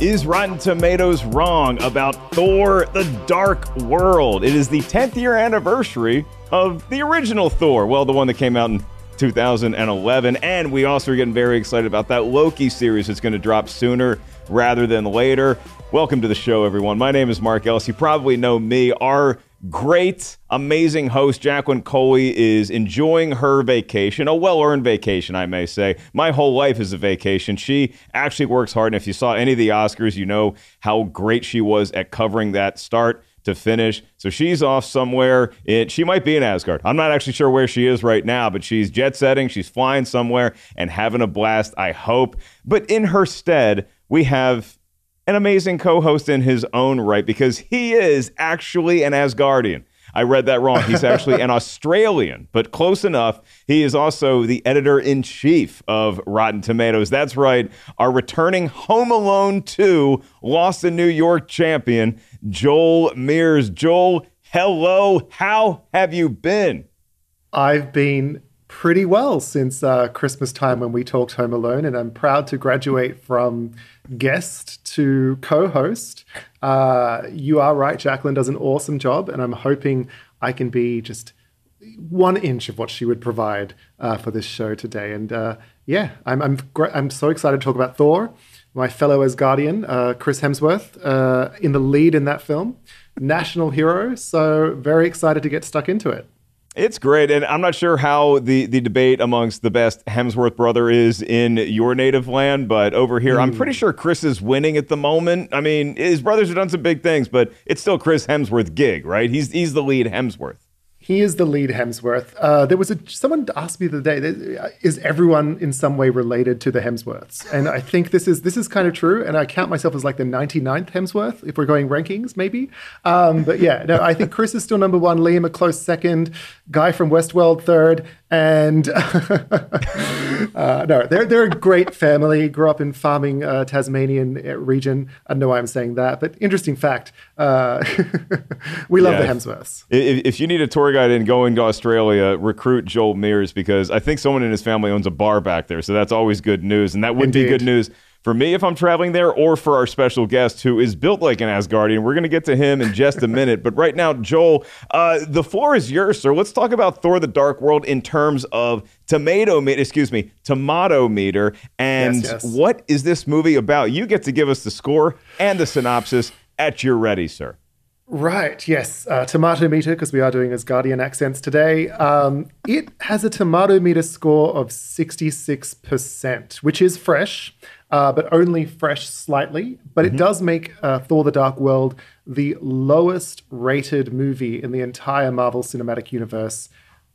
Is Rotten Tomatoes wrong about Thor the Dark World? It is the 10th year anniversary of the original Thor. Well, the one that came out in 2011. And we also are getting very excited about that Loki series that's going to drop sooner rather than later. Welcome to the show, everyone. My name is Mark Ellis. You probably know me. Our great, amazing host, Jacqueline Coley, is enjoying her vacation, a well earned vacation, I may say. My whole life is a vacation. She actually works hard. And if you saw any of the Oscars, you know how great she was at covering that start to finish. So she's off somewhere. She might be in Asgard. I'm not actually sure where she is right now, but she's jet setting. She's flying somewhere and having a blast, I hope. But in her stead, we have an amazing co host in his own right because he is actually an Asgardian. I read that wrong. He's actually an Australian, but close enough. He is also the editor in chief of Rotten Tomatoes. That's right. Our returning Home Alone 2 Lost in New York champion, Joel Meares. Joel, hello. How have you been? I've been pretty well since uh, Christmas time when we talked Home Alone, and I'm proud to graduate from guest to co host. Uh, you are right, Jacqueline does an awesome job, and I'm hoping I can be just one inch of what she would provide uh, for this show today. And uh, yeah, I'm, I'm, I'm so excited to talk about Thor, my fellow Asgardian, uh, Chris Hemsworth, uh, in the lead in that film, national hero. So very excited to get stuck into it. It's great, and I'm not sure how the, the debate amongst the best Hemsworth brother is in your native land, but over here, mm. I'm pretty hmm. sure Chris is winning at the moment. I mean, his brothers have done some big things, but it's still Chris Hemsworth gig, right? He's he's the lead Hemsworth. He is the lead Hemsworth. Uh, there was a someone asked me the other day, is everyone in some way related to the Hemsworths? And I think this is this is kind of true. And I count myself as like the 99th Hemsworth if we're going rankings, maybe. Um, but yeah, no, I think Chris is still number one, Liam a close second, Guy from Westworld third, and uh, no, they're they're a great family. Grew up in farming uh, Tasmanian uh, region. I don't know why I'm saying that, but interesting fact. Uh, we love yeah, the Hemsworths. If, if, you need a tour guide and going to Australia, recruit Joel Meares because I think someone in his family owns a bar back there, so that's always good news, and that would Indeed. be good news for me if I'm traveling there or for our special guest who is built like an Asgardian. We're going to get to him in just a minute. But right now, Joel, uh, the floor is yours, sir. Let's talk about Thor the Dark World in terms of tomato meter, excuse me, tomato meter. And yes, yes. what is this movie about? You get to give us the score and the synopsis at your ready, sir. Right, yes. Uh, tomato meter, because we are doing Asgardian accents today. Um, it has a tomato meter score of 66%, which is fresh uh, but only fresh slightly. But mm-hmm. it does make uh, Thor the Dark World the lowest rated movie in the entire Marvel Cinematic Universe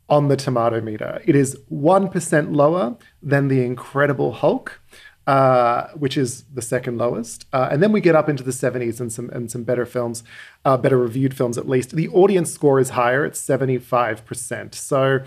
on the tomato meter. It is 1% lower than The Incredible Hulk uh, which is the second lowest. Uh, and then we get up into the 70s and some and some better films, uh, better reviewed films at least. The audience score is higher; it's 75%. So,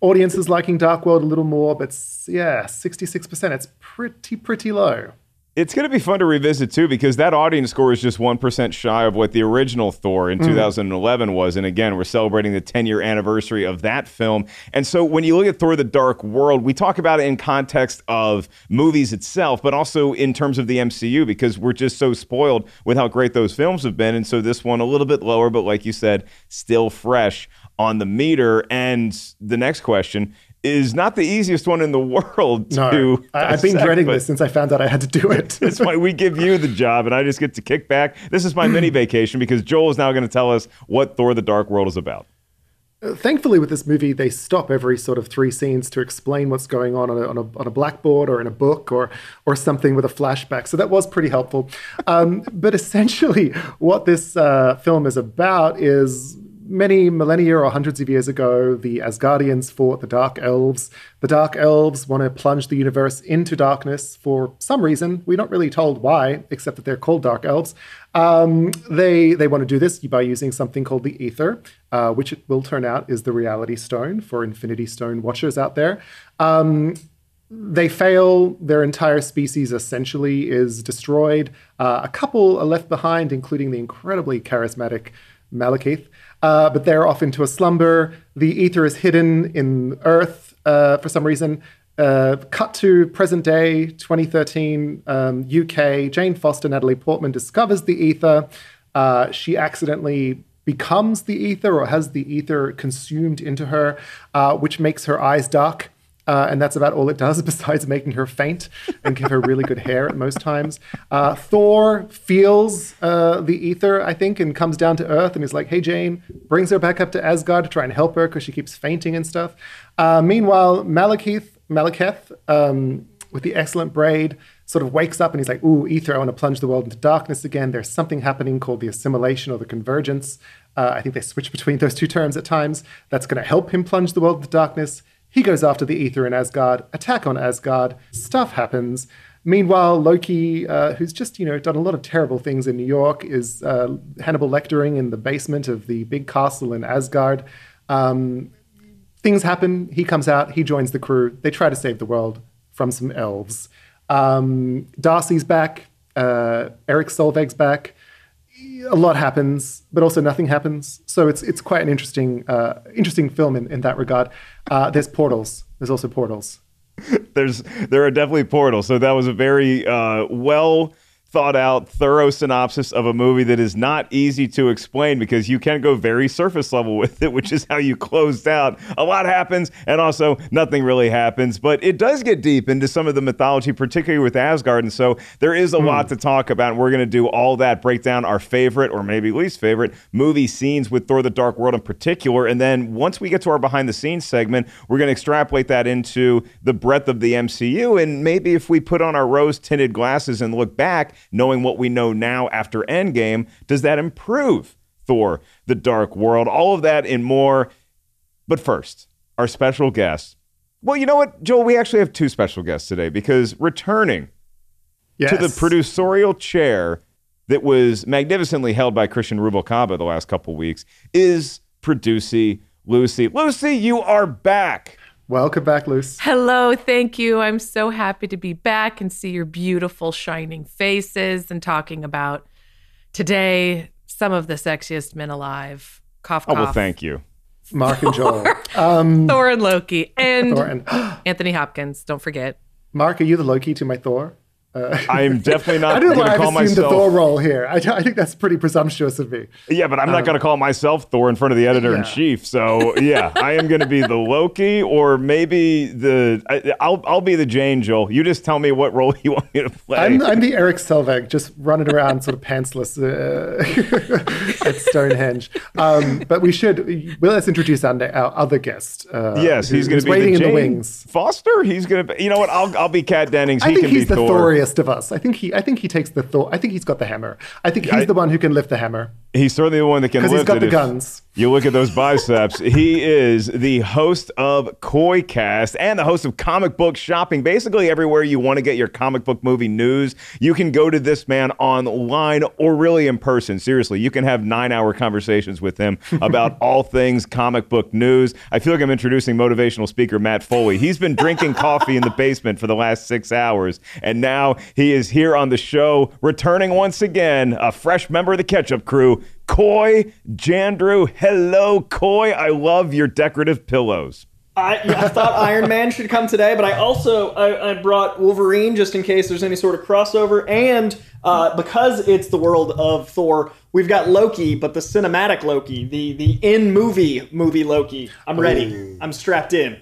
audiences liking Dark World a little more, but yeah, 66%. It's pretty pretty low. It's going to be fun to revisit too because that audience score is just 1% shy of what the original Thor in mm. 2011 was. And again, we're celebrating the 10 year anniversary of that film. And so when you look at Thor the Dark World, we talk about it in context of movies itself, but also in terms of the MCU because we're just so spoiled with how great those films have been. And so this one a little bit lower, but like you said, still fresh on the meter. And the next question is not the easiest one in the world to. No, I, have been dreading this since I found out I had to do it. That's why we give you the job, and I just get to kick back. This is my mini vacation because Joel is now going to tell us what Thor: The Dark World is about. Uh, thankfully, with this movie, they stop every sort of three scenes to explain what's going on on a, on a, on a blackboard or in a book or or something with a flashback. So that was pretty helpful. Um, but essentially, what this uh, film is about is many millennia or hundreds of years ago, the Asgardians fought the Dark Elves. The Dark Elves want to plunge the universe into darkness for some reason. We're not really told why, except that they're called Dark Elves. Um, they they want to do this by using something called the Ether, uh, which it will turn out is the Reality Stone for Infinity Stone watchers out there. Um, they fail. Their entire species essentially is destroyed. Uh, a couple are left behind, including the incredibly charismatic Malekith. Uh, but they're off into a slumber. The ether is hidden in Earth uh, for some reason. Uh, cut to present day, 2013, um, UK. Jane Foster, Natalie Portman discovers the ether. Uh, she accidentally becomes the ether or has the ether consumed into her, uh, which makes her eyes dark. Uh, and that's about all it does besides making her faint and give her really good hair at most times. Uh, Thor feels uh, the ether, I think, and comes down to Earth and is like, hey, Jane, brings her back up to Asgard to try and help her because she keeps fainting and stuff. Uh, meanwhile, Malekith, Malekith um, with the excellent braid, sort of wakes up and he's like, ooh, ether, I want to plunge the world into darkness again. There's something happening called the assimilation or the convergence. Uh, I think they switch between those two terms at times. That's going to help him plunge the world into darkness. He goes after the Ether in Asgard, attack on Asgard, stuff happens. Meanwhile, Loki, uh, who's just you know done a lot of terrible things in New York, is uh, Hannibal lecturing in the basement of the big castle in Asgard. Um, things happen. He comes out. He joins the crew. They try to save the world from some elves. Um, Darcy's back. Uh, Erik Selvig's back a lot happens, but also nothing happens. So it's it's quite an interesting uh, interesting film in, in that regard. Uh, there's portals. There's also portals. there's there are definitely portals. So that was a very uh, well thought out, thorough synopsis of a movie that is not easy to explain because you can go very surface level with it, which is how you closed out. A lot happens, and also nothing really happens, but it does get deep into some of the mythology, particularly with Asgard. And so there is a mm. lot to talk about. And we're going to do all that, break down our favorite or maybe least favorite movie scenes with Thor the Dark World in particular. And then once we get to our behind the scenes segment, we're going to extrapolate that into the breadth of the MCU. And maybe if we put on our rose tinted glasses and look back, knowing what we know now after Endgame, does that improve Thor, the Dark World? All of that and more. But first, our special guest. Well, you know what, Joel? We actually have two special guests today because returning yes. to the producerial chair that was magnificently held by Christian Rubalcaba the last couple weeks is Producy Lucy. Lucy, you are back. Welcome back, Luce. Hello, thank you. I'm so happy to be back and see your beautiful, shining faces and talking about today some of the sexiest men alive. Cough, cough. Oh, well, thank you. Mark and Joel. Um, Thor and Loki. And, Thor and Anthony Hopkins, don't forget. Mark, are you the Loki to my Thor? Uh, I'm definitely not going to call myself the Thor role here. I, I, think that's pretty presumptuous of me. Yeah, but I'm not um, going to call myself Thor in front of the editor in chief. So yeah, I am going to be the Loki, or maybe the I, will I'll be the Jane Joel. You just tell me what role you want me to play. I'm, I'm the Erik Selvig, just running around sort of pantsless uh, at Stonehenge. Um, but we should well, let's introduce our, our other guest. Uh, yes, he's going to be waiting the Jane in the wings. Foster. He's going to. be You know what? I'll I'll be Kat Dennings. He I think can he's be the Thor of us. I think he I think he takes the thought. I think he's got the hammer. I think he's I, the one who can lift the hammer. He's certainly the one that can lift it. Because he's got the guns. You look at those biceps. he is the host of Cast and the host of Comic Book Shopping. Basically, everywhere you want to get your comic book movie news, you can go to this man online or really in person. Seriously, you can have nine hour conversations with him about all things comic book news. I feel like I'm introducing motivational speaker Matt Foley. He's been drinking coffee in the basement for the last six hours, and now he is here on the show, returning once again, a fresh member of the Ketchup Crew. Coy Jandreau. Hello, Coy. I love your decorative pillows. I, I thought Iron Man should come today, but I also I, I, brought Wolverine just in case there's any sort of crossover, and uh, because it's the world of Thor, we've got Loki, but the cinematic Loki, the the in movie movie Loki. I'm ready. Ooh. I'm strapped in.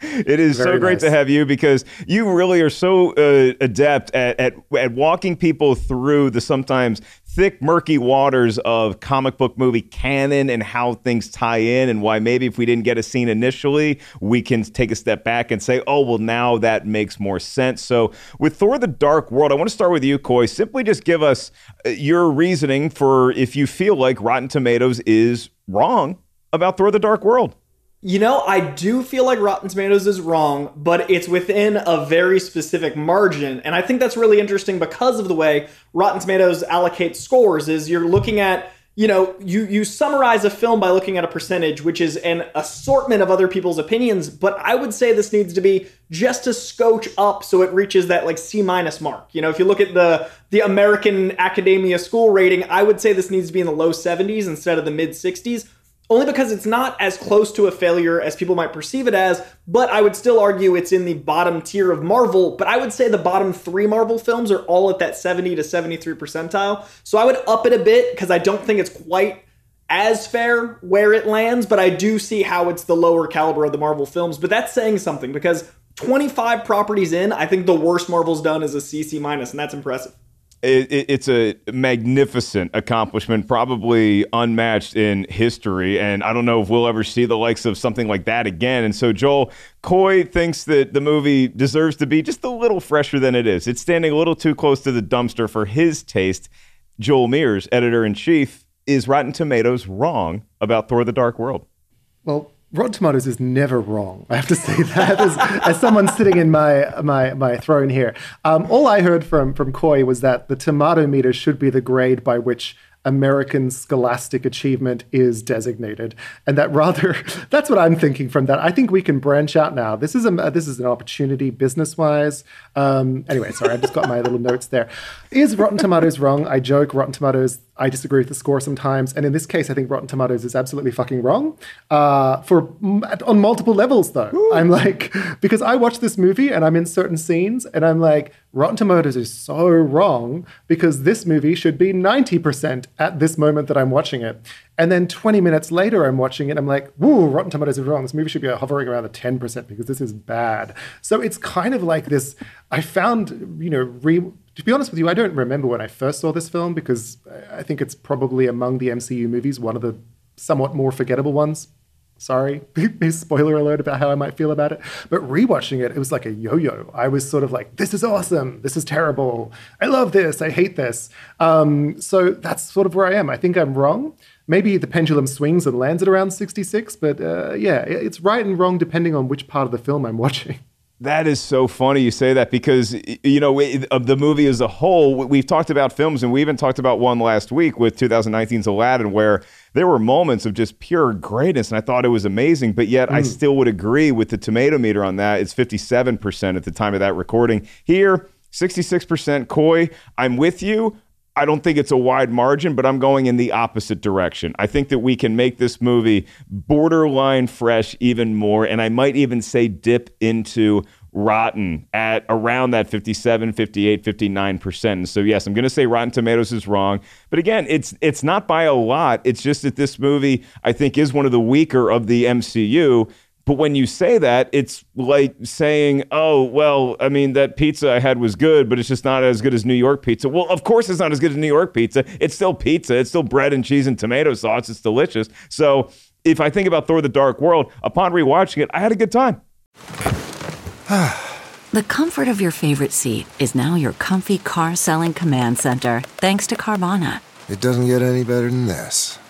It is Very so great nice. to have you because you really are so uh, adept at, at, at walking people through the sometimes thick, murky waters of comic book movie canon and how things tie in, and why maybe if we didn't get a scene initially, we can take a step back and say, oh, well, now that makes more sense. So, with Thor the Dark World, I want to start with you, Coy. Simply just give us uh, your reasoning for if you feel like Rotten Tomatoes is wrong about Thor the Dark World. You know, I do feel like Rotten Tomatoes is wrong, but it's within a very specific margin. And I think that's really interesting because of the way Rotten Tomatoes allocates scores is you're looking at, you know, you you summarize a film by looking at a percentage, which is an assortment of other people's opinions, but I would say this needs to be just a scotch up so it reaches that like C minus mark. You know, if you look at the the American Academia school rating, I would say this needs to be in the low 70s instead of the mid 60s only because it's not as close to a failure as people might perceive it as, but I would still argue it's in the bottom tier of Marvel. But I would say the bottom three Marvel films are all at that 70 to 73 percentile. So I would up it a bit because I don't think it's quite as fair where it lands, but I do see how it's the lower caliber of the Marvel films. But that's saying something because 25 properties in, I think the worst Marvel's done is a CC minus, and that's impressive it, it, it's a magnificent accomplishment, probably unmatched in history. And I don't know if we'll ever see the likes of something like that again. And so, Joel Coy thinks that the movie deserves to be just a little fresher than it is. It's standing a little too close to the dumpster for his taste. Joel Meares, editor in chief, is Rotten Tomatoes wrong about Thor the Dark World? Well, Rotten Tomatoes is never wrong. I have to say that as, as someone sitting in my my my throne here. Um, all I heard from from Coy was that the tomato meter should be the grade by which American scholastic achievement is designated, and that rather that's what I'm thinking from that. I think we can branch out now. This is a this is an opportunity business wise. Um, anyway, sorry, I just got my little notes there. Is Rotten Tomatoes wrong? I joke. Rotten Tomatoes. I disagree with the score sometimes, and in this case, I think Rotten Tomatoes is absolutely fucking wrong. Uh, for on multiple levels, though, Ooh. I'm like because I watch this movie and I'm in certain scenes, and I'm like Rotten Tomatoes is so wrong because this movie should be 90% at this moment that I'm watching it. And then 20 minutes later, I'm watching it. I'm like, whoa, Rotten Tomatoes is wrong. This movie should be hovering around the 10% because this is bad. So it's kind of like this. I found, you know, re, to be honest with you, I don't remember when I first saw this film because I think it's probably among the MCU movies, one of the somewhat more forgettable ones. Sorry, spoiler alert about how I might feel about it. But rewatching it, it was like a yo yo. I was sort of like, this is awesome. This is terrible. I love this. I hate this. Um, so that's sort of where I am. I think I'm wrong. Maybe the pendulum swings and lands at around 66, but uh, yeah, it's right and wrong depending on which part of the film I'm watching. That is so funny you say that because you know of the movie as a whole. We've talked about films, and we even talked about one last week with 2019's Aladdin, where there were moments of just pure greatness, and I thought it was amazing. But yet, mm. I still would agree with the tomato meter on that. It's 57% at the time of that recording. Here, 66% Coy. I'm with you. I don't think it's a wide margin, but I'm going in the opposite direction. I think that we can make this movie borderline fresh even more. And I might even say dip into rotten at around that 57 58 59% so yes i'm going to say rotten tomatoes is wrong but again it's it's not by a lot it's just that this movie i think is one of the weaker of the mcu but when you say that, it's like saying, oh, well, I mean, that pizza I had was good, but it's just not as good as New York pizza. Well, of course it's not as good as New York pizza. It's still pizza. It's still bread and cheese and tomato sauce. It's delicious. So if I think about Thor the Dark World, upon rewatching it, I had a good time. the comfort of your favorite seat is now your comfy car selling command center, thanks to Carvana. It doesn't get any better than this.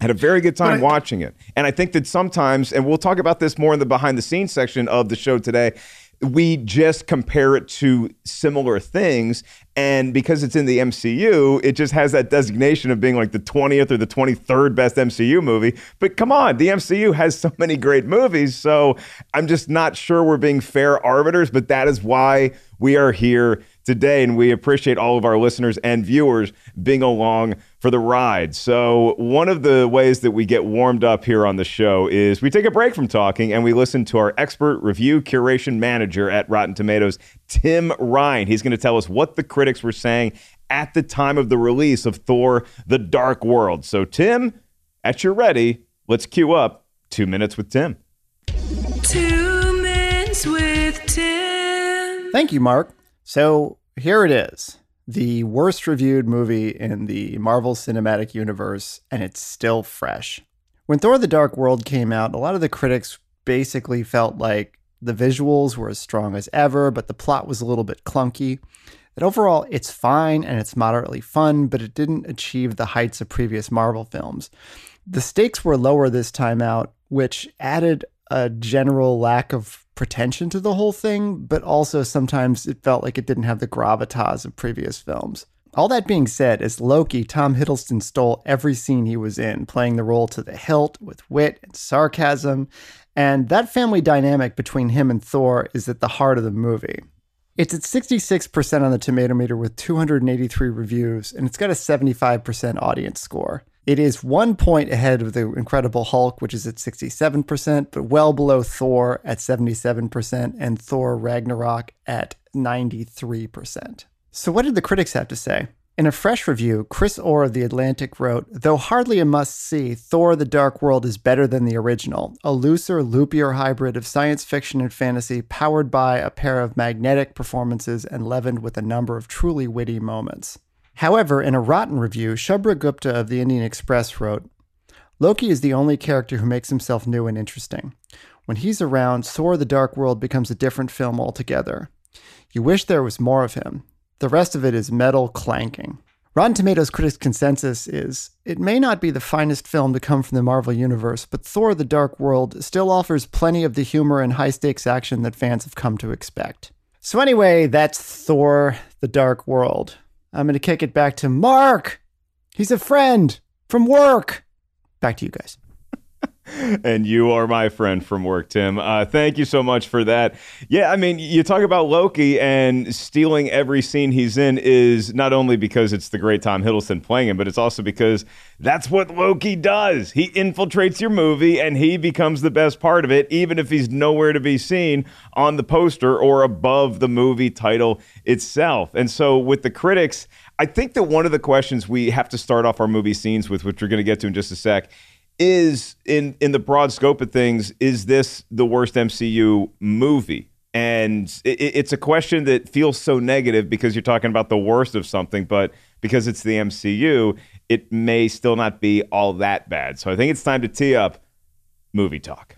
Had a very good time I- watching it. And I think that sometimes, and we'll talk about this more in the behind the scenes section of the show today, we just compare it to similar things. And because it's in the MCU, it just has that designation of being like the 20th or the 23rd best MCU movie. But come on, the MCU has so many great movies. So I'm just not sure we're being fair arbiters, but that is why we are here today. And we appreciate all of our listeners and viewers being along for the ride. So, one of the ways that we get warmed up here on the show is we take a break from talking and we listen to our expert review curation manager at Rotten Tomatoes, Tim Ryan. He's going to tell us what the critics were saying at the time of the release of Thor The Dark World. So, Tim, at your ready, let's cue up Two Minutes with Tim. Two minutes with Tim. Thank you, Mark. So here it is the worst reviewed movie in the Marvel Cinematic Universe, and it's still fresh. When Thor the Dark World came out, a lot of the critics basically felt like the visuals were as strong as ever, but the plot was a little bit clunky. That overall, it's fine and it's moderately fun, but it didn't achieve the heights of previous Marvel films. The stakes were lower this time out, which added a general lack of pretension to the whole thing, but also sometimes it felt like it didn't have the gravitas of previous films. All that being said, as Loki, Tom Hiddleston stole every scene he was in, playing the role to the hilt with wit and sarcasm, and that family dynamic between him and Thor is at the heart of the movie. It's at 66% on the tomato meter with 283 reviews, and it's got a 75% audience score. It is one point ahead of The Incredible Hulk, which is at 67%, but well below Thor at 77% and Thor Ragnarok at 93%. So, what did the critics have to say? In a fresh review, Chris Orr of The Atlantic wrote Though hardly a must see, Thor the Dark World is better than the original, a looser, loopier hybrid of science fiction and fantasy powered by a pair of magnetic performances and leavened with a number of truly witty moments. However, in a rotten review, Shubhra Gupta of the Indian Express wrote Loki is the only character who makes himself new and interesting. When he's around, Thor the Dark World becomes a different film altogether. You wish there was more of him. The rest of it is metal clanking. Rotten Tomatoes critics' consensus is it may not be the finest film to come from the Marvel Universe, but Thor the Dark World still offers plenty of the humor and high stakes action that fans have come to expect. So, anyway, that's Thor the Dark World. I'm going to kick it back to Mark. He's a friend from work. Back to you guys. And you are my friend from work, Tim. Uh, thank you so much for that. Yeah, I mean, you talk about Loki and stealing every scene he's in is not only because it's the great Tom Hiddleston playing him, but it's also because that's what Loki does. He infiltrates your movie and he becomes the best part of it, even if he's nowhere to be seen on the poster or above the movie title itself. And so with the critics, I think that one of the questions we have to start off our movie scenes with, which we're going to get to in just a sec, is in in the broad scope of things is this the worst MCU movie? And it, it's a question that feels so negative because you're talking about the worst of something but because it's the MCU it may still not be all that bad. So I think it's time to tee up movie talk.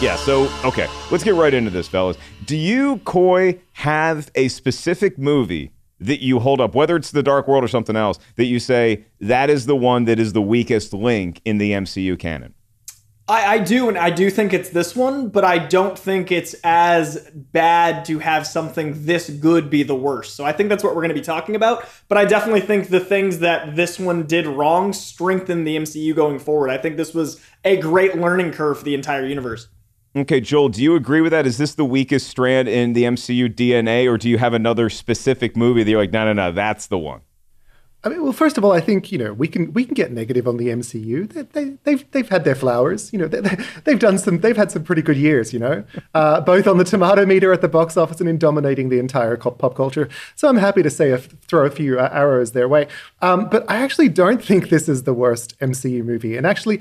Yeah, so okay, let's get right into this, fellas. Do you, Coy, have a specific movie that you hold up, whether it's The Dark World or something else, that you say that is the one that is the weakest link in the MCU canon? I, I do, and I do think it's this one, but I don't think it's as bad to have something this good be the worst. So I think that's what we're going to be talking about. But I definitely think the things that this one did wrong strengthen the MCU going forward. I think this was a great learning curve for the entire universe. Okay, Joel, do you agree with that? Is this the weakest strand in the MCU DNA, or do you have another specific movie that you're like, no, no, no, that's the one? I mean, well, first of all, I think you know we can we can get negative on the MCU. They, they, they've they've had their flowers. You know, they, have done some. They've had some pretty good years. You know, uh, both on the tomato meter at the box office and in dominating the entire pop culture. So I'm happy to say a, throw a few uh, arrows their way. Um, but I actually don't think this is the worst MCU movie. And actually,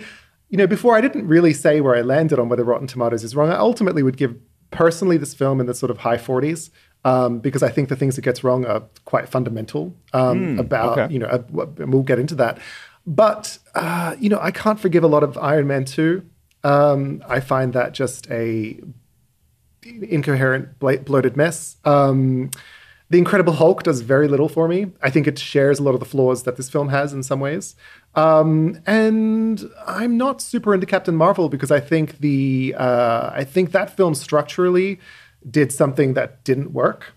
you know, before I didn't really say where I landed on whether Rotten Tomatoes is wrong. I ultimately would give personally this film in the sort of high 40s um, because I think the things it gets wrong are quite fundamental um, Mm, about okay. you know, uh, and we'll get into that. But uh, you know, I can't forgive a lot of Iron Man two. Um, I find that just a incoherent, blo- bloated mess. Um, the Incredible Hulk does very little for me. I think it shares a lot of the flaws that this film has in some ways. Um, and I'm not super into Captain Marvel because I think the uh, I think that film structurally did something that didn't work,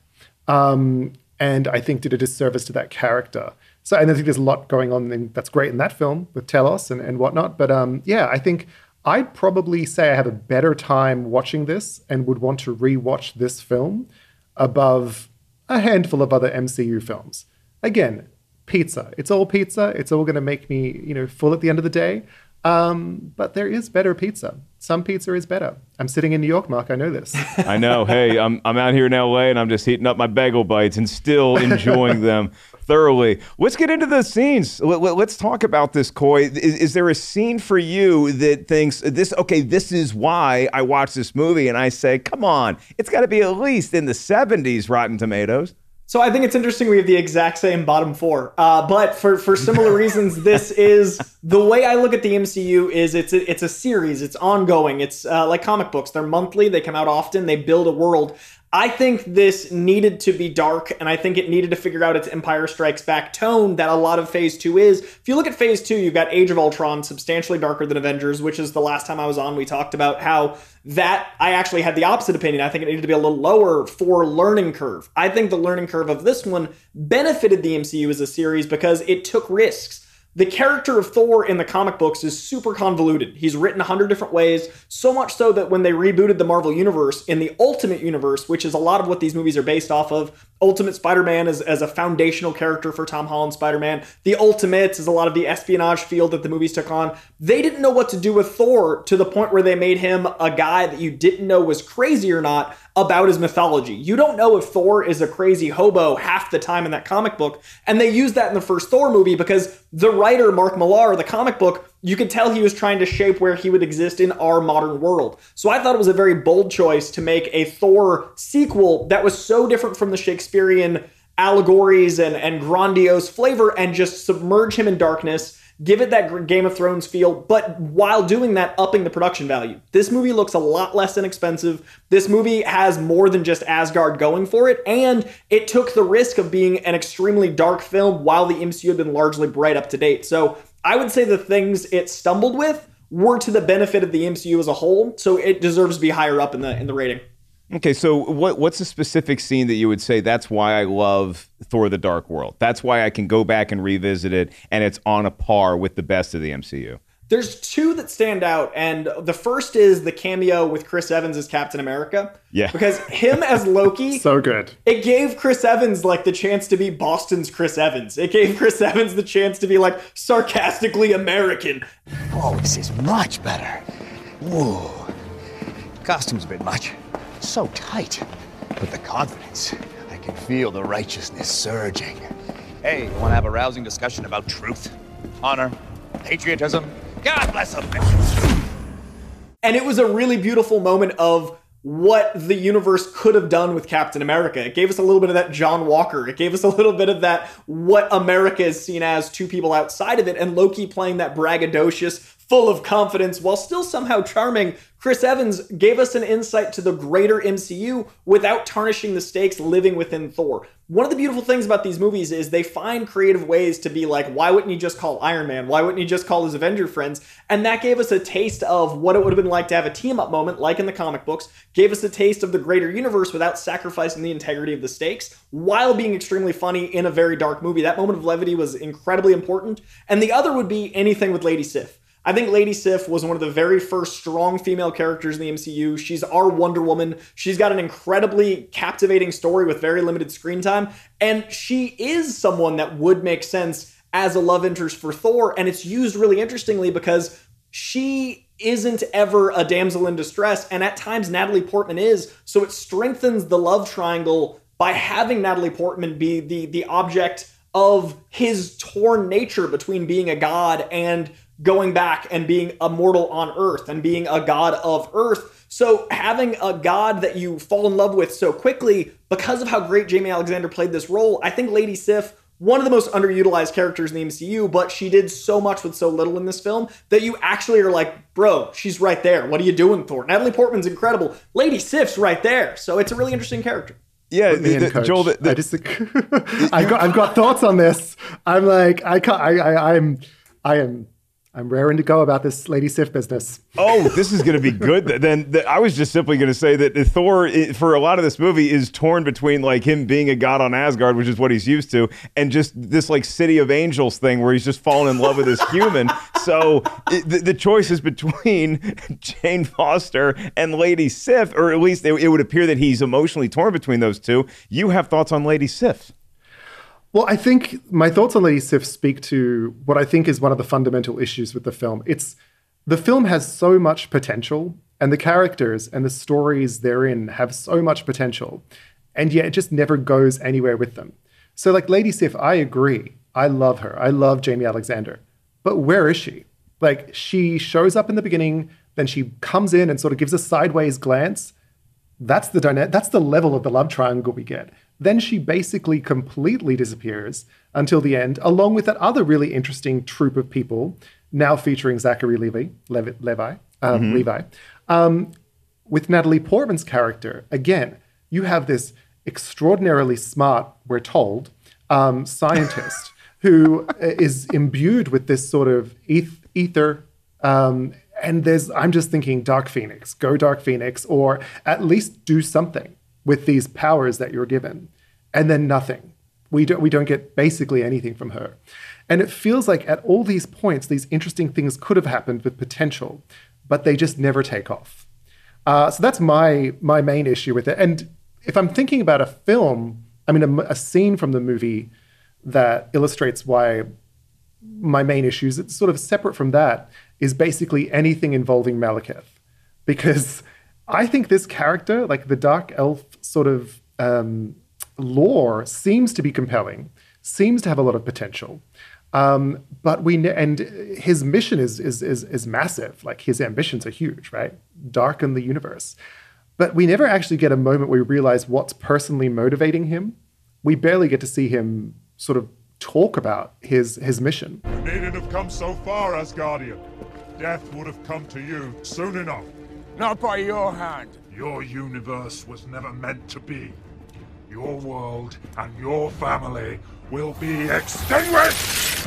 um, and I think did a disservice to that character. So and I think there's a lot going on that's great in that film with Talos and, and whatnot. But um, yeah, I think I'd probably say I have a better time watching this and would want to rewatch this film above a handful of other MCU films. Again, pizza. It's all pizza. It's all going to make me, you know, full at the end of the day. Um, but there is better pizza. Some pizza is better. I'm sitting in New York, Mark. I know this. I know. Hey, I'm I'm out here in LA and I'm just heating up my bagel bites and still enjoying them thoroughly. Let's get into the scenes. Let, us talk about this, Coy. Is, is there a scene for you that thinks this? Okay, this is why I watch this movie, and I say, come on, it's got to be at least in the 70s Rotten Tomatoes. So I think it's interesting we have the exact same bottom four, uh, but for for similar reasons, this is the way I look at the MCU. Is it's a, it's a series, it's ongoing, it's uh, like comic books. They're monthly, they come out often, they build a world. I think this needed to be dark, and I think it needed to figure out its Empire Strikes Back tone that a lot of Phase 2 is. If you look at Phase 2, you've got Age of Ultron, substantially darker than Avengers, which is the last time I was on, we talked about how that I actually had the opposite opinion. I think it needed to be a little lower for learning curve. I think the learning curve of this one benefited the MCU as a series because it took risks. The character of Thor in the comic books is super convoluted. He's written a hundred different ways, so much so that when they rebooted the Marvel Universe in the Ultimate Universe, which is a lot of what these movies are based off of, Ultimate Spider-Man is as a foundational character for Tom Holland Spider-Man. The Ultimates is a lot of the espionage field that the movies took on. They didn't know what to do with Thor to the point where they made him a guy that you didn't know was crazy or not about his mythology. You don't know if Thor is a crazy hobo half the time in that comic book, and they used that in the first Thor movie because the writer Mark Millar, the comic book, you could tell he was trying to shape where he would exist in our modern world. So I thought it was a very bold choice to make a Thor sequel that was so different from the Shakespearean allegories and, and grandiose flavor and just submerge him in darkness give it that Game of Thrones feel, but while doing that, upping the production value. This movie looks a lot less inexpensive. This movie has more than just Asgard going for it, and it took the risk of being an extremely dark film while the MCU had been largely bright up to date. So I would say the things it stumbled with were to the benefit of the MCU as a whole, so it deserves to be higher up in the in the rating. Okay, so what what's a specific scene that you would say that's why I love Thor: The Dark World? That's why I can go back and revisit it, and it's on a par with the best of the MCU. There's two that stand out, and the first is the cameo with Chris Evans as Captain America. Yeah. Because him as Loki, so good. it gave Chris Evans like the chance to be Boston's Chris Evans. It gave Chris Evans the chance to be like sarcastically American. Oh, this is much better. Whoa. Costume's a bit much. So tight. But the confidence, I can feel the righteousness surging. Hey, want to have a rousing discussion about truth, honor, patriotism? God bless America. And it was a really beautiful moment of what the universe could have done with Captain America. It gave us a little bit of that John Walker. It gave us a little bit of that what America is seen as to people outside of it, and Loki playing that braggadocious, full of confidence while still somehow charming, Chris Evans gave us an insight to the greater MCU without tarnishing the stakes living within Thor. One of the beautiful things about these movies is they find creative ways to be like, why wouldn't he just call Iron Man? Why wouldn't he just call his Avenger friends? And that gave us a taste of what it would have been like to have a team up moment, like in the comic books, gave us a taste of the greater universe without sacrificing the integrity of the stakes, while being extremely funny in a very dark movie. That moment of levity was incredibly important. And the other would be anything with Lady Sif. I think Lady Sif was one of the very first strong female characters in the MCU. She's our Wonder Woman. She's got an incredibly captivating story with very limited screen time. And she is someone that would make sense as a love interest for Thor. And it's used really interestingly because she isn't ever a damsel in distress. And at times, Natalie Portman is. So it strengthens the love triangle by having Natalie Portman be the, the object of his torn nature between being a god and going back and being a mortal on earth and being a god of earth. So having a god that you fall in love with so quickly because of how great Jaimie Alexander played this role, I think Lady Sif one of the most underutilized characters in the MCU, but she did so much with so little in this film that you actually are like, bro, she's right there. What are you doing, Thor? Natalie Portman's incredible. Lady Sif's right there. So it's a really interesting character. Yeah, Me and the- Coach. Joel, the- the- I just, I've got, I've got thoughts on this. I'm like, I can't, I, I, I'm, I am, I'm raring to go about this Lady Sif business. oh, this is going to be good. Then then I was just simply going to say that uh, Thor, for a lot of this movie, is torn between like him being a god on Asgard, which is what he's used to, and just this like City of Angels thing where he's just fallen in love with this human. So it, the, the choice is between Jane Foster and Lady Sif, or at least it, it would appear that he's emotionally torn between those two. You have thoughts on Lady Sif? Well, I think my thoughts on Lady Sif speak to what I think is one of the fundamental issues with the film. It's the film has so much potential, and the characters and the stories therein have so much potential, and yet it just never goes anywhere with them. So, like Lady Sif, I agree. I love her. I love Jaimie Alexander. But where is she? Like, she shows up in the beginning, then she comes in and sort of gives a sideways glance, that's the dyna- that's the level of the love triangle we get. Then she basically completely disappears until the end, along with that other really interesting troupe of people, now featuring Zachary Levi, Levi, Levi, um, Levi. Um, with Natalie Portman's character, again, you have this extraordinarily smart, we're told, um, scientist who is imbued with this sort of eth- ether. Um, and there's, I'm just thinking, Dark Phoenix, go Dark Phoenix, or at least do something with these powers that you're given. And then nothing. We don't, we don't get basically anything from her. And it feels like at all these points, these interesting things could have happened with potential, but they just never take off. Uh, so that's my my main issue with it. And if I'm thinking about a film, I mean, a, a scene from the movie that illustrates why my main issues, it's sort of separate from that, is basically anything involving Malekith. Because I think this character, like the Dark Elf sort of um, lore, seems to be compelling, seems to have a lot of potential. Um, but we and his mission is, is is is massive. Like his ambitions are huge, right? Darken the universe. But we never actually get a moment where we realize what's personally motivating him. We barely get to see him sort of talk about his his mission. You needn't have come so far, Asgardian. Death would have come to you soon enough. Not by your hand. Your universe was never meant to be. Your world and your family will be extinguished!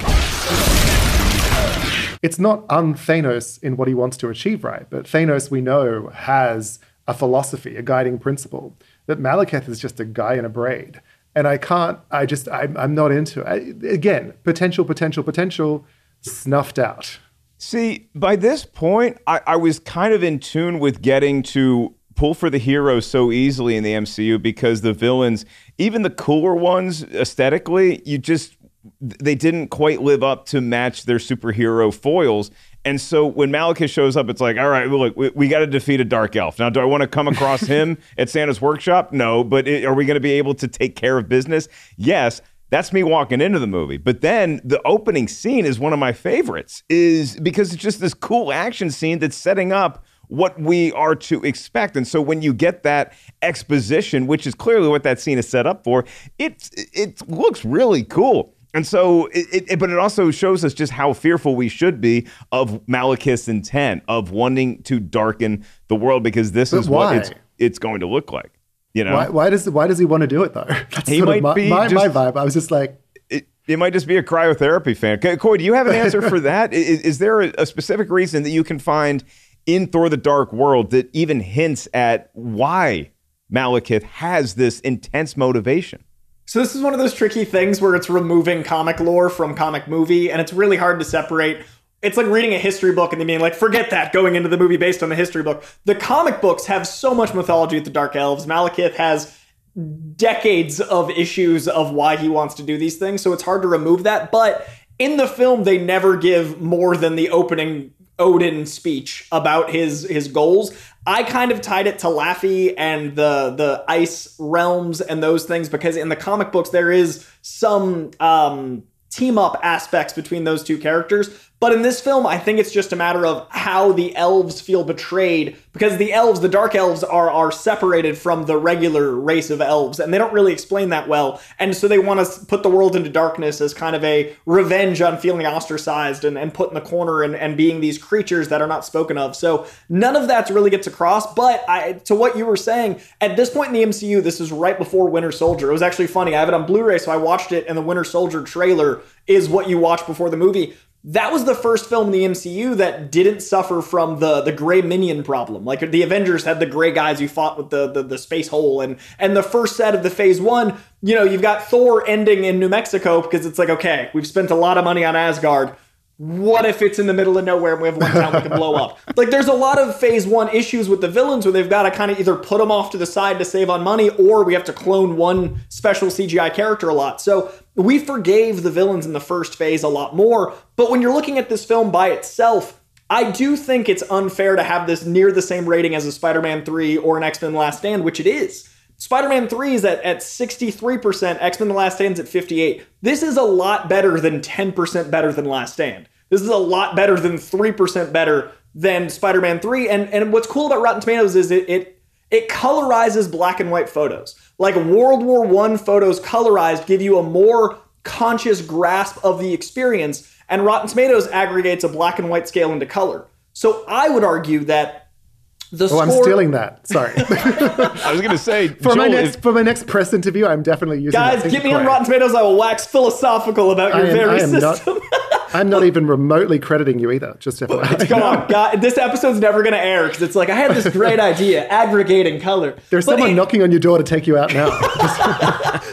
It's not un Thanos in what he wants to achieve, right? But Thanos, we know, has a philosophy, a guiding principle. That Malekith is just a guy in a braid. And I can't, I just, I'm, I'm not into it. I, again, potential, potential, potential, snuffed out. See, by this point, I, I was kind of in tune with getting to pull for the heroes so easily in the MCU because the villains, even the cooler ones aesthetically, you just they didn't quite live up to match their superhero foils. And so when Malekith shows up, it's like, all right, well, look, we, we got to defeat a dark elf. Now, do I want to come across him at Santa's workshop? No, but it, are we going to be able to take care of business? Yes. That's me walking into the movie. But then the opening scene is one of my favorites, is because it's just this cool action scene that's setting up what we are to expect. And so when you get that exposition, which is clearly what that scene is set up for, it it looks really cool. And so, it, it, but it also shows us just how fearful we should be of Malekith's intent of wanting to darken the world because this But is why? what it's it's going to look like. You know, Why, why does why does he want to do it though? That's He might my, be my, my vibe. I was just like, it, might just be a cryotherapy fan. Co- Coy, do you have an answer for that? Is, is there a, a specific reason that you can find in Thor: The Dark World that even hints at why Malekith has this intense motivation? So this is one of those tricky things where it's removing comic lore from comic movie, and it's really hard to separate. It's like reading a history book and then being like, forget that, going into the movie based on the history book. The comic books have so much mythology with the Dark Elves. Malekith has decades of issues of why he wants to do these things, so it's hard to remove that. But in the film, they never give more than the opening Odin speech about his his goals. I kind of tied it to Laufey and the the ice realms and those things because in the comic books there is some um, team up aspects between those two characters. But in this film, I think it's just a matter of how the elves feel betrayed because the elves, the dark elves, are are separated from the regular race of elves, and they don't really explain that well. And so they want to put the world into darkness as kind of a revenge on feeling ostracized and, and put in the corner and, and being these creatures that are not spoken of. So none of that really gets across. But I, to what you were saying, at this point in the MCU, this is right before Winter Soldier. It was actually funny. I have it on Blu-ray, so I watched it, and the Winter Soldier trailer is what you watch before the movie that was the first film in the MCU that didn't suffer from the the gray minion problem. Like the Avengers had the gray guys who fought with the, the the space hole and and the first set of the phase 1, you know, you've got Thor ending in New Mexico because it's like okay, we've spent a lot of money on Asgard. What if it's in the middle of nowhere and we have one town we can blow up? Like there's a lot of phase 1 issues with the villains where they've got to kind of either put them off to the side to save on money or we have to clone one special CGI character a lot. So we forgave the villains in the first phase a lot more. But when you're looking at this film by itself, I do think it's unfair to have this near the same rating as a Spider Man 3 or an X Men Last Stand, which it is. Spider Man 3 is at, at 63%, X Men The Last Stand's at 58 This is a lot better than 10% better than Last Stand. This is a lot better than 3% better than Spider Man 3. And, and what's cool about Rotten Tomatoes is it, it it colorizes black and white photos. Like World War One photos colorized give you a more conscious grasp of the experience, and Rotten Tomatoes aggregates a black and white scale into color. So I would argue that the oh, score. I'm stealing that. Sorry. I was going to say, for my next if- for my next press interview, I'm definitely using. Guys, that. Thank get me on Rotten Tomatoes. I will wax philosophical about your I am, very I am system. not. I'm not even remotely crediting you either. Just FYI. Come on, God, this episode's never going to air because it's like I had this great idea, aggregating color. There's But someone it- knocking on your door to take you out now.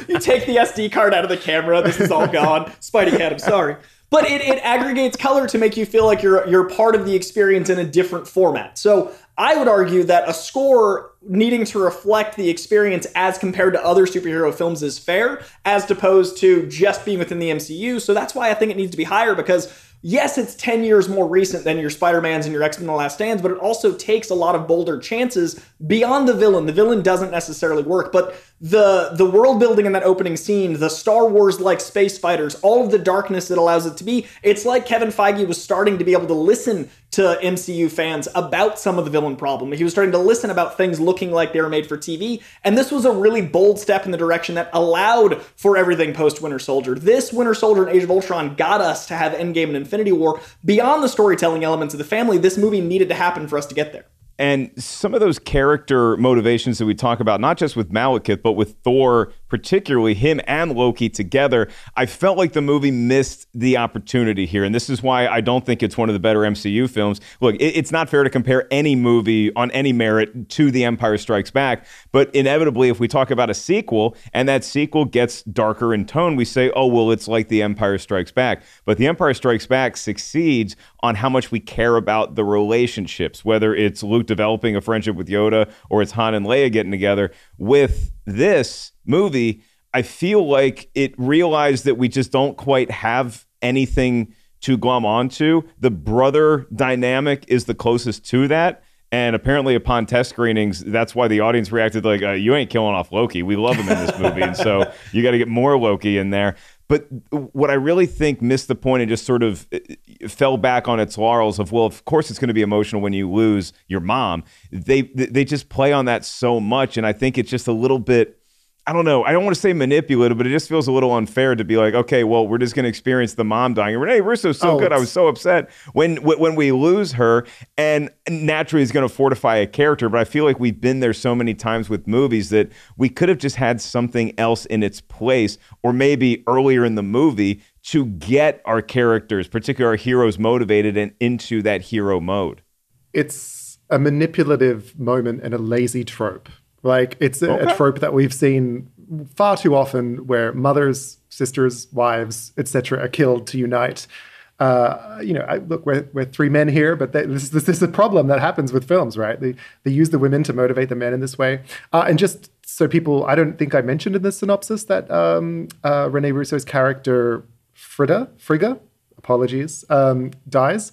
you take the SD card out of the camera. This is all gone. Spidey cat, I'm sorry. But it, it aggregates color to make you feel like you're you're part of the experience in a different format. So I would argue that a score needing to reflect the experience as compared to other superhero films is fair, as opposed to just being within the MCU. So that's why I think it needs to be higher because yes, it's 10 years more recent than your Spider-Mans and your X-Men The Last Stands, but it also takes a lot of bolder chances beyond the villain. The villain doesn't necessarily work, but the the world building in that opening scene, the Star Wars like space fighters, all of the darkness that allows it to be, it's like Kevin Feige was starting to be able to listen to MCU fans about some of the villain problem. He was starting to listen about things looking like they were made for TV, and this was a really bold step in the direction that allowed for everything post Winter Soldier. This Winter Soldier and Age of Ultron got us to have Endgame and Infinity War. Beyond the storytelling elements of the family, this movie needed to happen for us to get there. And some of those character motivations that we talk about, not just with Malekith, but with Thor, particularly him and Loki together, I felt like the movie missed the opportunity here. And this is why I don't think it's one of the better MCU films. Look, it, it's not fair to compare any movie on any merit to The Empire Strikes Back. But inevitably, if we talk about a sequel and that sequel gets darker in tone, we say, oh, well, it's like The Empire Strikes Back. But The Empire Strikes Back succeeds on how much we care about the relationships, whether it's Luke developing a friendship with Yoda or it's Han and Leia getting together. With this movie, I feel like it realized that we just don't quite have anything to glom onto. The brother dynamic is the closest to that. And apparently, upon test screenings, that's why the audience reacted like, uh, "You ain't killing off Loki. We love him in this movie, and so you got to get more Loki in there." But what I really think missed the point and just sort of uh, fell back on its laurels of, well, of course it's going to be emotional when you lose your mom. They they just play on that so much, and I think it's just a little bit I don't know. I don't want to say manipulative, but it just feels a little unfair to be like, okay, well, we're just going to experience the mom dying. And Rene Russo's so Oh, good. I was so upset when when when we lose her, and naturally, it's going to fortify a character. But I feel like we've been there so many times with movies that we could have just had something else in its place, or maybe earlier in the movie to get our characters, particularly our heroes, motivated and into that hero mode. it's a manipulative moment and a lazy trope. Like it's a, a trope that we've seen far too often, where mothers, sisters, wives, etc., are killed to unite. Uh, you know, I, look, we're, we're three men here, but they, this, this is a problem that happens with films, right? They they use the women to motivate the men in this way, uh, and just so people, I don't think I mentioned in the synopsis that um, uh, Rene Russo's character Frida, Frigga, apologies, um, dies.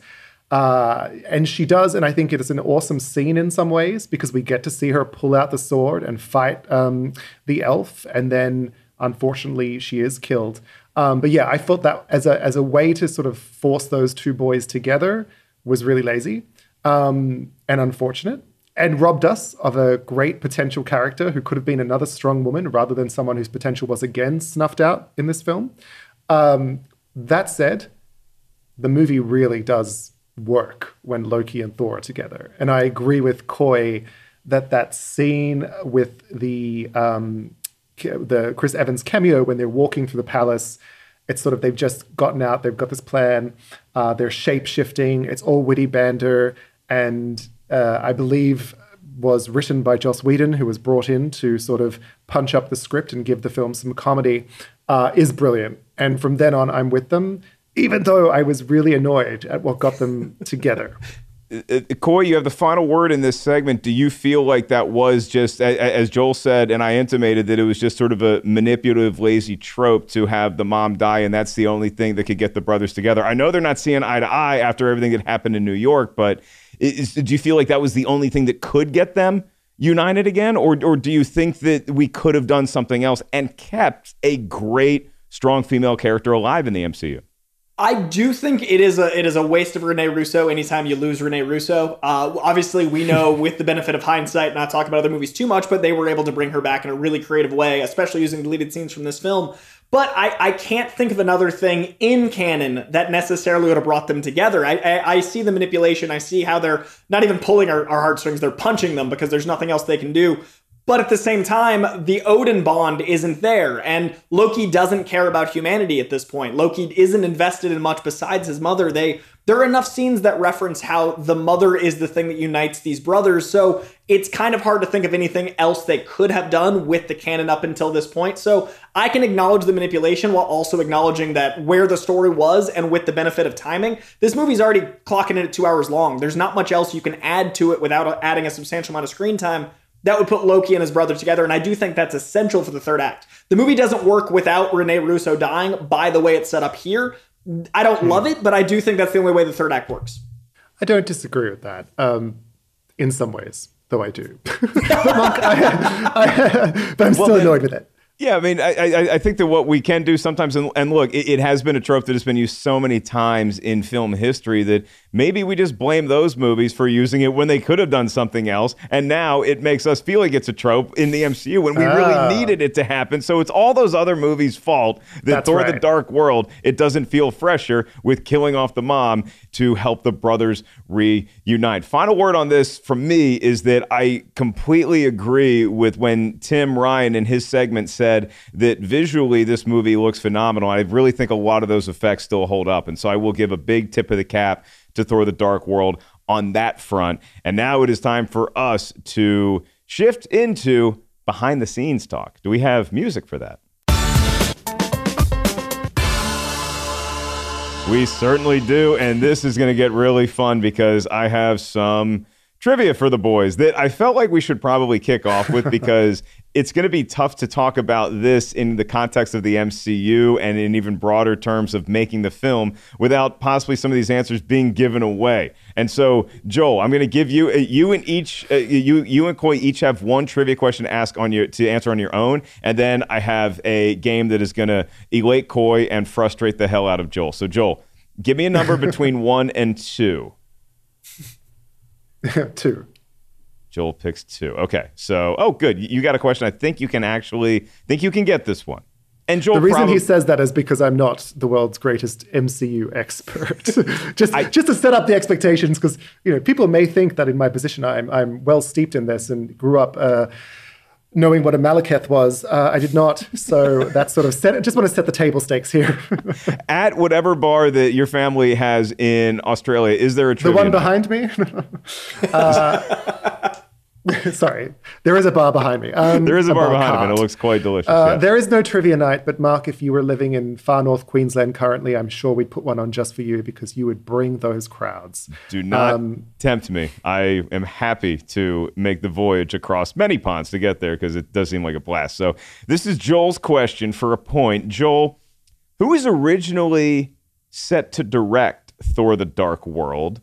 Uh, and she does, and I think it is an awesome scene in some ways because we get to see her pull out the sword and fight um, the elf, and then unfortunately she is killed. Um, but yeah, I felt that as a as a way to sort of force those two boys together was really lazy um, and unfortunate, and robbed us of a great potential character who could have been another strong woman rather than someone whose potential was again snuffed out in this film. Um, that said, the movie really does work when Loki and Thor are together. And I agree with Coy that that scene with the um, the Chris Evans cameo when they're walking through the palace, it's sort of they've just gotten out, they've got this plan, uh, they're shape shifting, it's all witty banter, and uh, I believe was written by Joss Whedon, who was brought in to sort of punch up the script and give the film some comedy, uh, is brilliant. And from then on, I'm with them, even though I was really annoyed at what got them together. Uh, Coy, you have the final word in this segment. Do you feel like that was just, as Joel said, and I intimated that it was just sort of a manipulative, lazy trope to have the mom die, and that's the only thing that could get the brothers together? I know they're not seeing eye to eye after everything that happened in New York, but is, do you feel like that was the only thing that could get them united again, or or do you think that we could have done something else and kept a great, strong female character alive in the MCU? I do think it is a it is a waste of Rene Russo anytime you lose Rene Russo. Uh, obviously, we know with the benefit of hindsight, not talking about other movies too much, but they were able to bring her back in a really creative way, especially using deleted scenes from this film. But I, I can't think of another thing in canon that necessarily would have brought them together. I, I, I see the manipulation. I see how they're not even pulling our, our heartstrings; they're punching them because there's nothing else they can do. But at the same time, the Odin bond isn't there, and Loki doesn't care about humanity at this point. Loki isn't invested in much besides his mother. They there are enough scenes that reference how the mother is the thing that unites these brothers, so it's kind of hard to think of anything else they could have done with the canon up until this point. So I can acknowledge the manipulation while also acknowledging that where the story was and with the benefit of timing, this movie's already clocking in at two hours long. There's not much else you can add to it without adding a substantial amount of screen time that would put Loki and his brother together, and I do think that's essential for the third act. The movie doesn't work without Rene Russo dying by the way it's set up here. I don't love it, but I do think that's the only way the third act works. I don't disagree with that. Um, in some ways, though I do. but, Monk, I, I, but I'm still then- annoyed with it. Yeah, I mean, I, I, I think that what we can do sometimes, and, and look, it, it has been a trope that has been used so many times in film history that maybe we just blame those movies for using it when they could have done something else, and now it makes us feel like it's a trope in the MCU when we Ah. really needed it to happen. So it's all those other movies' fault that That's Thor: The. Dark World it doesn't feel fresher with killing off the mom to help the brothers reunite. Final word on this from me is that I completely agree with when Tim Ryan in his segment said that visually this movie looks phenomenal. I really think a lot of those effects still hold up, and so I will give a big tip of the cap to Thor: The Dark World on that front. And now it is time for us to shift into behind the scenes talk. Do we have music for that? We certainly do. And this is going to get really fun because I have some trivia for the boys that I felt like we should probably kick off with because it's going to be tough to talk about this in the context of the MCU and in even broader terms of making the film without possibly some of these answers being given away. And so, Joel, I'm going to give you uh, you and each uh, you you and Coy each have one trivia question to ask on your to answer on your own, and then I have a game that is going to elate Coy and frustrate the hell out of Joel. So, Joel, give me a number between one and two. Two. Joel picks two. Okay, so oh, good. You got a question. I think you can actually think you can get this one. And Joel, the reason probably, he says that is because I'm not the world's greatest MCU expert. just just to set up the expectations, because you know people may think that in my position I'm I'm well steeped in this and grew up. Uh, knowing what a Malekith was, uh, I did not. So that's sort of set. I just want to set the table stakes here. at whatever bar that your family has in Australia, is there a the one night? behind me. uh, sorry, there is a bar behind me. Um, There is a bar behind him, cart. and it looks quite delicious. Uh, yes. There is no trivia night, but Mark, if you were living in far north Queensland currently, I'm sure we'd put one on just for you because you would bring those crowds. Do not Um, tempt me. I am happy to make the voyage across many ponds to get there because it does seem like a blast. So, this is Joel's question for a point. Joel, who was originally set to direct Thor the Dark World?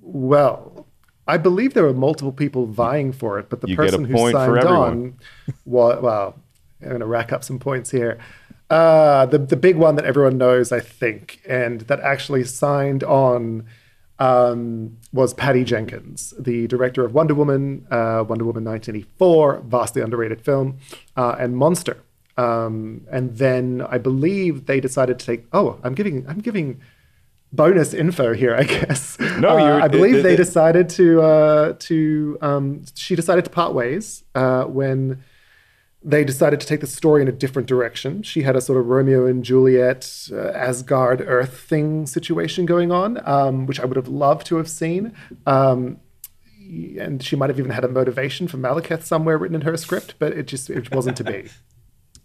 Well, I believe there were multiple people vying for it, but the You person who signed on, wa- well, I'm going to rack up some points here. Uh, the the big one that everyone knows, I think, and that actually signed on um, was Patty Jenkins, the director of Wonder Woman, uh, Wonder Woman 1984, vastly underrated film, uh, and Monster. Um, and then I believe they decided to take. Oh, I'm giving I'm giving bonus info here, I guess. No, Uh, you're- I believe it- they decided to uh, to um, she decided to part ways uh, when they decided to take the story in a different direction. She had a sort of Romeo and Juliet, uh, Asgard Earth thing situation going on, um, which I would have loved to have seen. Um, and she might have even had a motivation for Malekith somewhere written in her script, but it just it wasn't to be.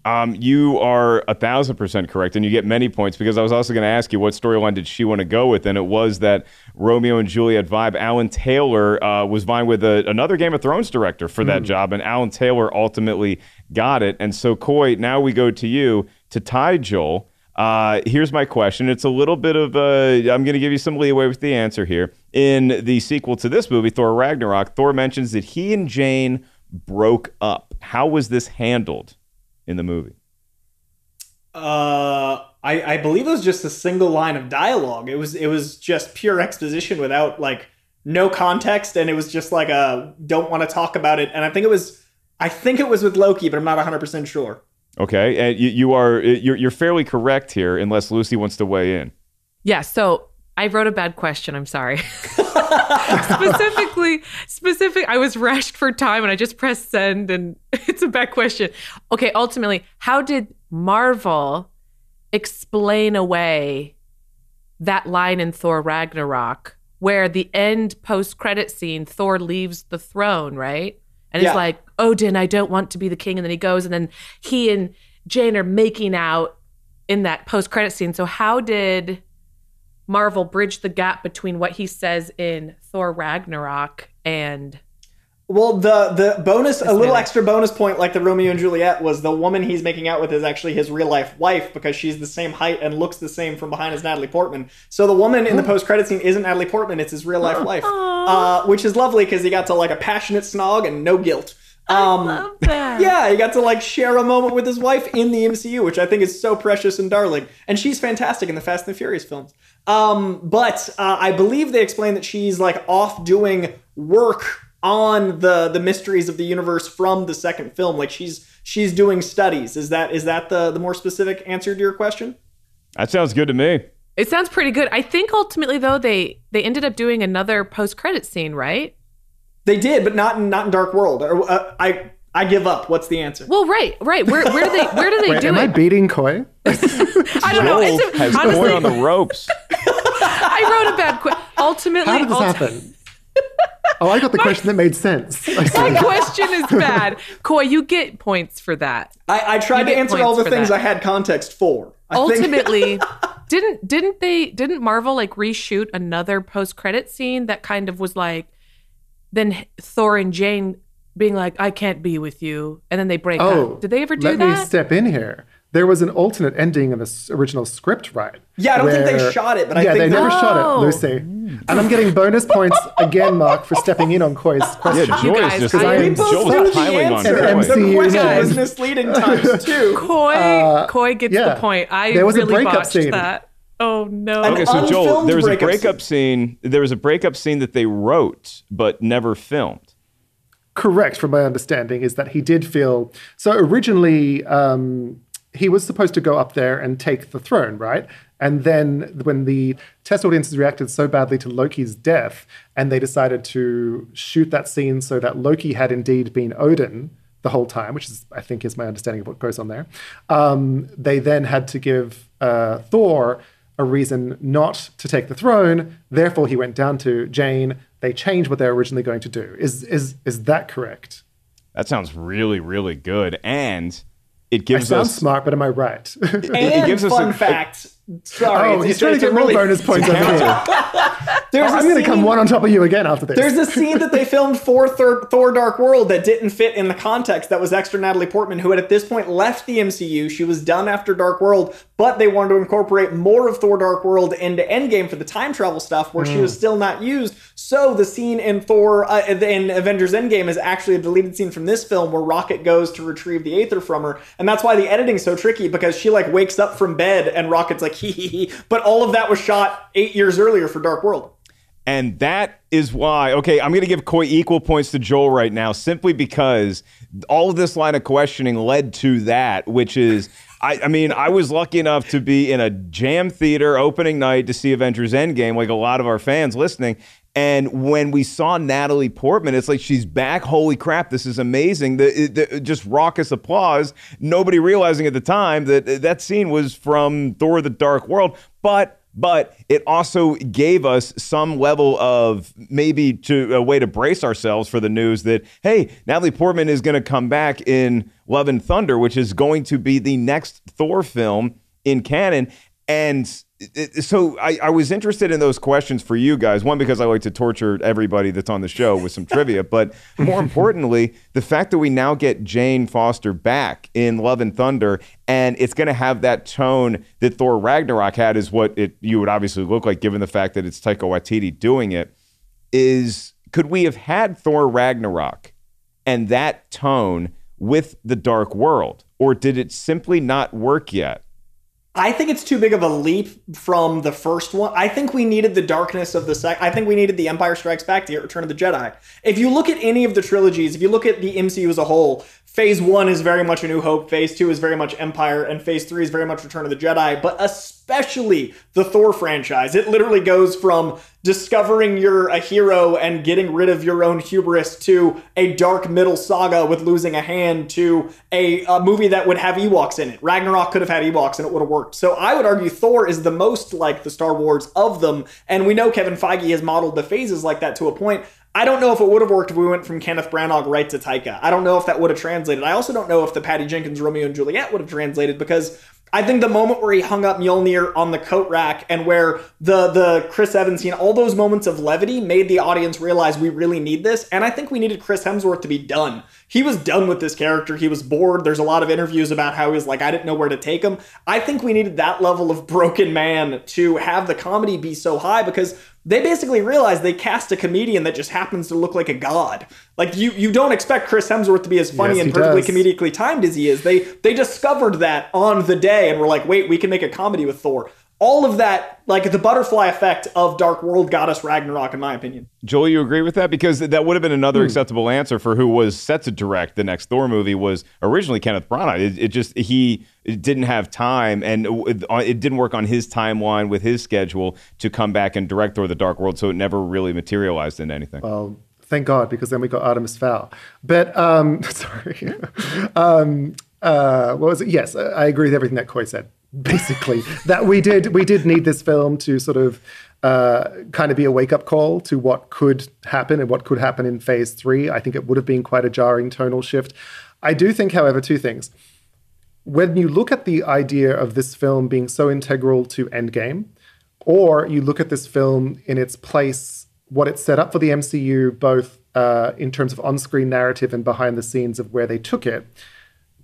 Um, you are a thousand percent correct, and you get many points because I was also going to ask you what storyline did she want to go with, and it was that Romeo and Juliet vibe. Alan Taylor uh, was vying with a, another Game of Thrones director for that Hmm. job, and Alan Taylor ultimately got it. And so, Coy, now we go to you to tie Joel. Uh, here's my question. It's a little bit of a. I'm going to give you some leeway with the answer here. In the sequel to this movie, Thor Ragnarok, Thor mentions that he and Jane broke up. How was this handled in the movie? Uh, I, I believe it was just a single line of dialogue. It was it was just pure exposition without like no context, and it was just like a don't want to talk about it. And I think it was I think it was with Loki, but I'm not 100 percent sure. Okay, and you, you are you're, you're fairly correct here, unless Lucy wants to weigh in. Yeah, so I wrote a bad question. I'm sorry. specifically, specific. I was rushed for time and I just pressed send, and it's a bad question. Okay, ultimately, how did Marvel explain away that line in Thor Ragnarok where the end post credit scene, Thor leaves the throne, right? And Yeah. he's like, Odin, I don't want to be the king. And then he goes, and then he and Jane are making out in that post credit scene. So, how did Marvel bridge the gap between what he says in Thor Ragnarok and Well, the the bonus, a little extra bonus point, like the Romeo and Juliet, was the woman he's making out with is actually his real life wife because she's the same height and looks the same from behind as Natalie Portman. So the woman in the post credit scene isn't Natalie Portman; it's his real life wife, uh, which is lovely because he got to like a passionate snog and no guilt. Um, yeah, he got to like share a moment with his wife in the MCU, which I think is so precious and darling. And she's fantastic in the Fast and the Furious films. Um, but uh, I believe they explain that she's like off doing work on the the mysteries of the universe from the second film. Like she's she's doing studies. Is that is that the the more specific answer to your question? That sounds good to me. it sounds pretty good. I think ultimately though they they ended up doing another post credit scene, right? They did, but not in not in Dark World. Or, uh, I I give up. What's the answer? Well, right, right. Where where do they where do they Wait, do am it? Am I beating Coy? I don't know. Joel It's a- has honestly, Coy on the ropes. I wrote a bad question. Ultimately, How did this ulti- happen? Oh, I got the question that made sense. I. My question is bad. Coy, you get points for that. I, I tried You to answer all the things that. I had context for. I Ultimately, didn't didn't they didn't Marvel like reshoot another post credit scene that kind of was like then Thor and Jane being like, I can't be with you, and then they break Oh, up. Did they ever do let me that? step in here. There was an alternate ending in the original script, right? Yeah, I don't think they shot it, but I yeah, think they that- never shot Oh. it, Lucy. And I'm getting bonus points again, Mark, for stepping in on Coy's question. Yeah, Joy guys, is just I- I We am both Joel knew the piling on answer. An The question name. was misleading times two. Coy, Uh, Coy gets yeah. the point. I There was a really breakup botched scene. that. Oh no. Okay, so Joel, there was a breakup scene. There was a breakup scene that they wrote but never filmed. Correct, from my understanding, is that he did feel so. Originally, um, he was supposed to go up there and take the throne, right? And then when the test audiences reacted so badly to Loki's death, and they decided to shoot that scene so that Loki had indeed been Odin the whole time, which is, I think, is my understanding of what goes on there. Um, they then had to give uh, Thor a reason not to take the throne. Therefore, he went down to Jane. They changed what they were originally going to do. Is is is that correct? That sounds really, really good, and it gives I sound us smart, but am I right? And it gives us fun a- fact. Sorry, oh, it's- he's it's- trying to it's a get more really- bonus points over here. There's I'm going to come one on top of you again after this. There's a scene that they filmed for Thor, Thor Dark World that didn't fit in the context that was extra Natalie Portman, who had at this point left the MCU. She was done after Dark World, but they wanted to incorporate more of Thor Dark World into Endgame for the time travel stuff where she Mm. was still not used. So the scene in Thor, uh, in Avengers Endgame is actually a deleted scene from this film where Rocket goes to retrieve the Aether from her. And that's why the editing's so tricky because she like wakes up from bed and Rocket's like hee hee hee. But all of that was shot eight years earlier for Dark World. And that is why, okay, I'm going to give Coy equal points to Joel right now simply because all of this line of questioning led to that, which is, I, I mean, I was lucky enough to be in a jam theater opening night to see Avengers Endgame, like a lot of our fans listening. And when we saw Natalie Portman, it's like she's back. Holy crap, this is amazing. The, the just raucous applause. Nobody realizing at the time that that scene was from Thor: The Dark World, but but it also gave us some level of maybe to a way to brace ourselves for the news that hey, Natalie Portman is going to come back in Love and Thunder, which is going to be the next Thor film in canon. And so I, I was interested in those questions for you guys. One, because I like to torture everybody that's on the show with some trivia, but more importantly, the fact that we now get Jane Foster back in Love and Thunder, and it's going to have that tone that Thor Ragnarok had, is what it you would obviously look like, given the fact that it's Taika Waititi doing it. Is could we have had Thor Ragnarok and that tone with the Dark World, or did it simply not work yet? I think it's too big of a leap from the first one. I think we needed the darkness of the sec. I think we needed the Empire Strikes Back to get Return of the Jedi. If you look at any of the trilogies, if you look at the MCU as a whole, Phase One is very much A New Hope. Phase Two is very much Empire, and Phase Three is very much Return of the Jedi. But especially the Thor franchise, it literally goes from discovering you're a hero and getting rid of your own hubris to a dark middle saga with losing a hand to a, a movie that would have Ewoks in it. Ragnarok could have had Ewoks and it would have worked. So I would argue Thor is the most like the Star Wars of them. And we know Kevin Feige has modeled the phases like that to a point. I don't know if it would have worked if we went from Kenneth Branagh right to Taika. I don't know if that would have translated. I also don't know if the Patty Jenkins Romeo and Juliet would have translated because I think the moment where he hung up Mjolnir on the coat rack and where the the Chris Evans scene, all those moments of levity made the audience realize we really need this. And I think we needed Chris Hemsworth to be done. He was done with this character. He was bored. There's a lot of interviews about how he was like, I didn't know where to take him. I think we needed that level of broken man to have the comedy be so high because they basically realized they cast a comedian that just happens to look like a god. Like you, you don't expect Chris Hemsworth to be as funny Yes, and perfectly does. comedically timed as he is. They they discovered that on the day and were like, wait, we can make a comedy with Thor. All of that, like the butterfly effect of Dark World, got us Ragnarok, in my opinion. Joel, you agree with that? Because that would have been another Hmm. acceptable answer for who was set to direct the next Thor movie was originally Kenneth Branagh. It, it just he didn't have time, and it, it didn't work on his timeline with his schedule to come back and direct Thor: The Dark World. So it never really materialized into anything. Well, thank God, because then we got Artemis Fowl. But um, sorry. um, uh, what was it? Yes, I I agree with everything that Coy said. Basically, that we did we did need this film to sort of uh, kind of be a wake up call to what could happen and what could happen in Phase Three. I think it would have been quite a jarring tonal shift. I do think, however, two things. When you look at the idea of this film being so integral to Endgame, or you look at this film in its place, what it set up for the MCU, both uh, in terms of on screen narrative and behind the scenes of where they took it.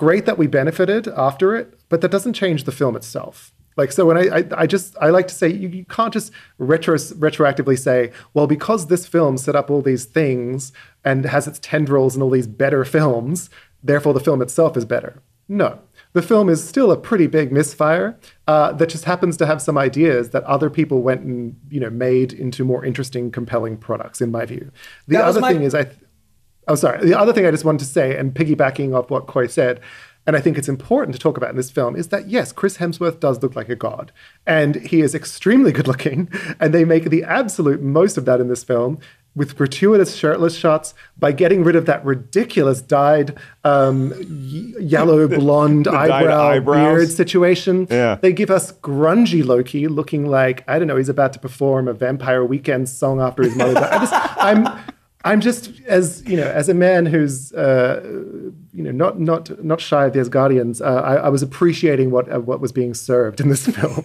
Great that we benefited after it, but that doesn't change the film itself. Like so, when I, I, I just I like to say you, you can't just retro, retroactively say, well, because this film set up all these things and has its tendrils in all these better films, therefore the film itself is better. No, the film is still a pretty big misfire uh, that just happens to have some ideas that other people went and you know made into more interesting, compelling products. In my view, the That other my- thing is I. Th- oh, sorry. The other thing I just wanted to say, and piggybacking off what Coy said, and I think it's important to talk about in this film, is that yes, Chris Hemsworth does look like a god, and he is extremely good looking, and they make the absolute most of that in this film with gratuitous shirtless shots by getting rid of that ridiculous dyed um, y- yellow blonde eyebrow beard situation. Yeah. They give us grungy Loki looking like I don't know he's about to perform a Vampire Weekend song after his mother. died. I just, I'm just as you know as a man who's uh, you know not not not shy of the Asgardians. Uh, I, I was appreciating what uh, what was being served in this film.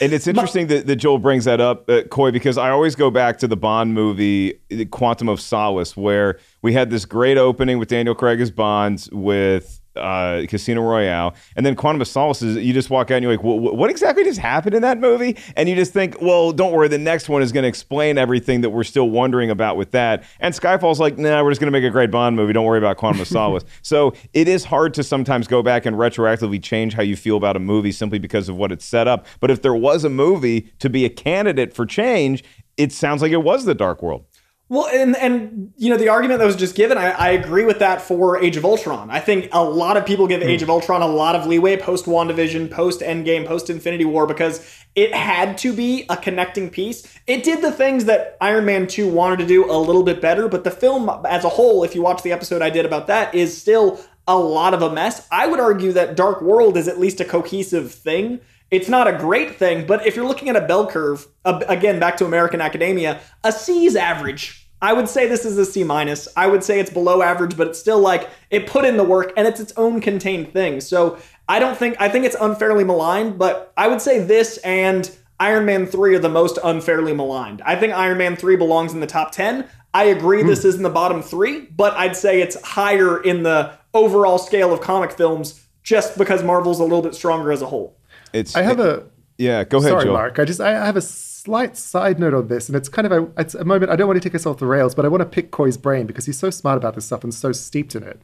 And it's interesting that, that Joel brings that up, uh, Coy, because I always go back to the Bond movie, Quantum of Solace, where we had this great opening with Daniel Craig as Bonds with uh, Casino Royale. And then Quantum of Solace is you just walk out and you're like, well, what exactly just happened in that movie? And you just think, well, don't worry, the next one is going to explain everything that we're still wondering about with that. And Skyfall's like, nah, we're just going to make a great Bond movie. Don't worry about Quantum of Solace. so it is hard to sometimes go back and retroactively change how you feel about a movie simply because of what it's set up. But if there was a movie to be a candidate for change, it sounds like it was The Dark World. Well, and and you know the argument that was just given, I, I agree with that for Age of Ultron. I think a lot of people give hmm. Age of Ultron a lot of leeway post WandaVision, post Endgame, post Infinity War because it had to be a connecting piece. It did the things that Iron Man 2 wanted to do a little bit better, but the film as a whole, if you watch the episode I did about that, is still a lot of a mess. I would argue that Dark World is at least a cohesive thing. It's not a great thing, but if you're looking at a bell curve, again, back to American academia, a C is average. I would say this is a C minus. I would say it's below average, but it's still like it put in the work and it's its own contained thing. So I don't think I think it's unfairly maligned, but I would say this and Iron Man 3 are the most unfairly maligned. I think Iron Man 3 belongs in the top 10. I agree hmm. this is in the bottom 3, but I'd say it's higher in the overall scale of comic films just because Marvel's a little bit stronger as a whole. It's I have a yeah. Go ahead, Sorry, Joel. Mark. I just I have a slight side note on this, and it's kind of a it's a moment. I don't want to take us off the rails, but I want to pick Coy's brain because he's so smart about this stuff and so steeped in it.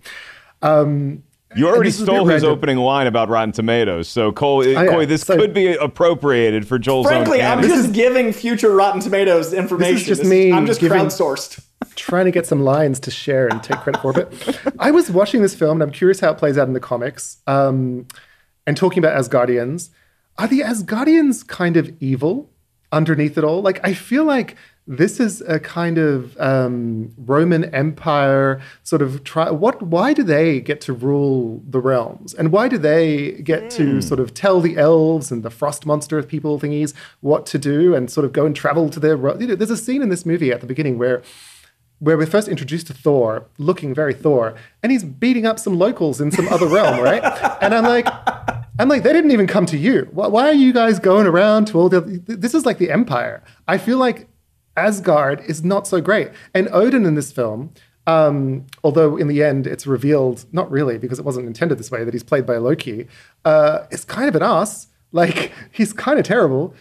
Um, You already this is a bit stole his random. opening line about Rotten Tomatoes. So, Cole, yeah. Coy, this So- could be appropriated for Joel's Frankly, own I'm canon. just giving future Rotten Tomatoes information. This is just This- me I'm just giving- crowdsourced. trying to get some lines to share and take credit for. But I was watching this film, and I'm curious how it plays out in the comics. Um, and talking about Asgardians, are the Asgardians kind of evil underneath it all? Like, I feel like this is a kind of um, Roman Empire sort of try. What? Why do they get to rule the realms, and why do they get to sort of tell the elves and the frost monster people thingies what to do, and sort of go and travel to their? You know, there's a scene in this movie at the beginning where where we're first introduced to Thor, looking very Thor, and he's beating up some locals in some other realm, right? And I'm like, I'm like, they didn't even come to you. Why, are you guys going around to all the? This is like the Empire. I feel like Asgard is not so great, and Odin in this film. Um, although in the end it's revealed, not really, because it wasn't intended this way, that he's played by Loki, uh, is kind of an ass. Like he's kind of terrible.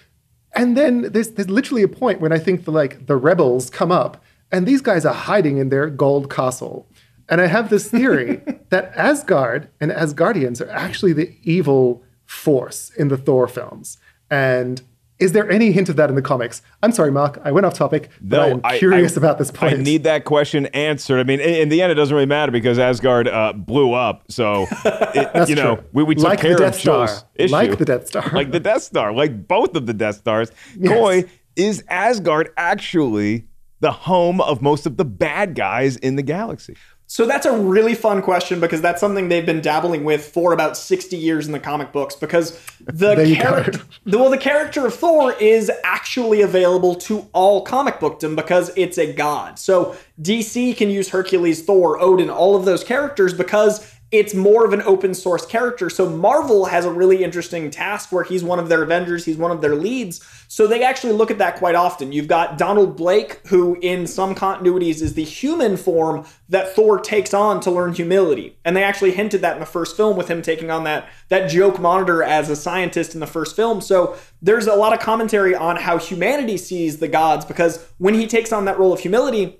And then there's there's literally a point when I think the like the rebels come up and these guys are hiding in their gold castle. And I have this theory that Asgard and Asgardians are actually the evil force in the Thor films. And is there any hint of that in the comics? I'm sorry, Mark, I went off topic, but I am curious about this point. I need that question answered. I mean, in, in the end, it doesn't really matter because Asgard uh, blew up. So, it, you know, we, we took Like the care Death of Joel's Star. issue. Like the Death Star. like the Death Star, like both of the Death Stars. Coy, is Asgard actually the home of most of the bad guys in the galaxy? So that's a really fun question because that's something they've been dabbling with for about 60 years in the comic books because the There you go. character the, well the character of Thor is actually available to all comic bookdom because it's a god. So DC can use Hercules, Thor, Odin, all of those characters because it's more of an open source character. So Marvel has a really interesting task where he's one of their Avengers, he's one of their leads. So they actually look at that quite often. You've got Donald Blake, who in some continuities is the human form that Thor takes on to learn humility. And they actually hinted that in the first film with him taking on that, that joke monitor as a scientist in the first film. So there's a lot of commentary on how humanity sees the gods because when he takes on that role of humility,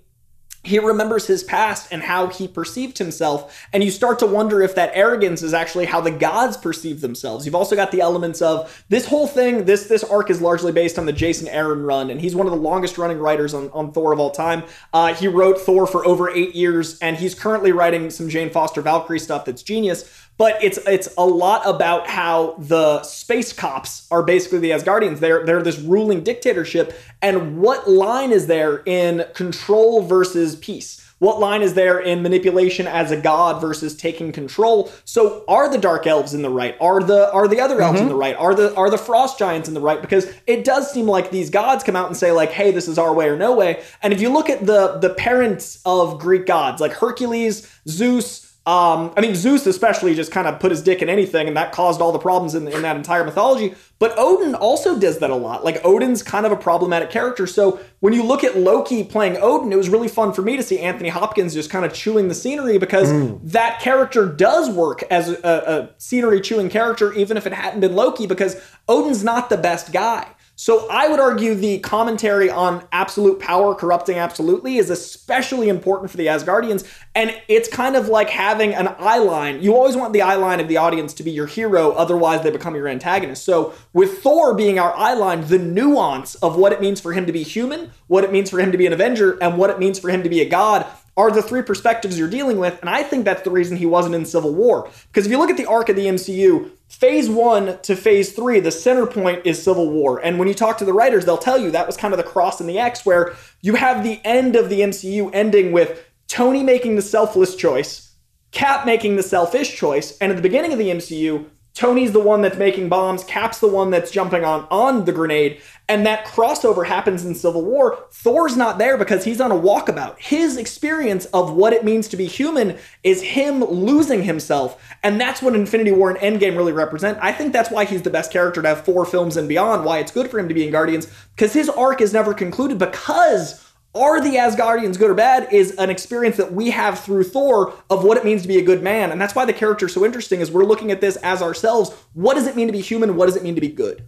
he remembers his past and how he perceived himself. And you start to wonder if that arrogance is actually how the gods perceive themselves. You've also got the elements of this whole thing, this this arc is largely based on the Jason Aaron run, and he's one of the longest running writers on, on Thor of all time. Uh, he wrote Thor for over eight years, and he's currently writing some Jane Foster Valkyrie stuff that's genius but it's it's a lot about how the space cops are basically the Asgardians. They're they're this ruling dictatorship, and what line is there in control versus peace? What line is there in manipulation as a god versus taking control? So are the dark elves in the right? Are the are the other elves in mm-hmm. the right? Are the are the frost giants in the right? Because it does seem like these gods come out and say like, "Hey, this is our way or no way." And if you look at the the parents of Greek gods like Hercules, Zeus, um, I mean, Zeus especially just kind of put his dick in anything, and that caused all the problems in, in that entire mythology. But Odin also does that a lot. Like, Odin's kind of a problematic character. So when you look at Loki playing Odin, it was really fun for me to see Anthony Hopkins just kind of chewing the scenery because that character does work as a, a scenery chewing character, even if it hadn't been Loki, because Odin's not the best guy. So I would argue the commentary on absolute power corrupting absolutely is especially important for the Asgardians. And it's kind of like having an eye line. You always want the eye line of the audience to be your hero, otherwise they become your antagonist. So with Thor being our eye line, the nuance of what it means for him to be human, what it means for him to be an Avenger, and what it means for him to be a god are the three perspectives you're dealing with. And I think that's the reason he wasn't in Civil War. Because if you look at the arc of the MCU, phase one to phase three, the center point is Civil War. And when you talk to the writers, they'll tell you that was kind of the cross and the X, where you have the end of the MCU ending with Tony making the selfless choice, Cap making the selfish choice, and at the beginning of the MCU, Tony's the one that's making bombs, Cap's the one that's jumping on on the grenade, and that crossover happens in Civil War. Thor's not there because he's on a walkabout. His experience of what it means to be human is him losing himself, and that's what Infinity War and Endgame really represent. I think that's why he's the best character to have four films and beyond. Why it's good for him to be in Guardians because his arc is never concluded because are the Asgardians good or bad is an experience that we have through Thor of what it means to be a good man. And that's why the character is so interesting is we're looking at this as ourselves. What does it mean to be human? What does it mean to be good?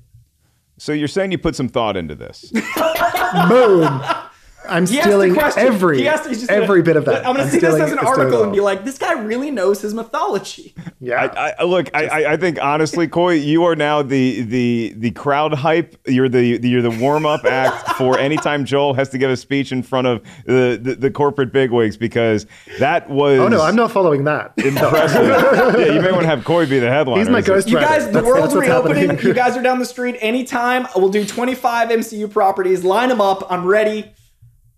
So you're saying you put some thought into this? Boom. I'm He asked the stealing question. every He asked- he's just every gonna- bit of that. I'm gonna see this as an article and be like, this guy really knows his mythology. Yeah. I, I, look, I, I, I think honestly, Coy, you are now the the the crowd hype. You're the, the you're the warm up act for anytime Joel has to give a speech in front of the, the, the corporate bigwigs because that was oh no, I'm not following that. impressive. yeah, you may want to have Coy be the headline. He's my ghost You guys, the That's- world's that's reopening. You guys are down the street anytime. We'll do 25 MCU properties. Line them up. I'm ready.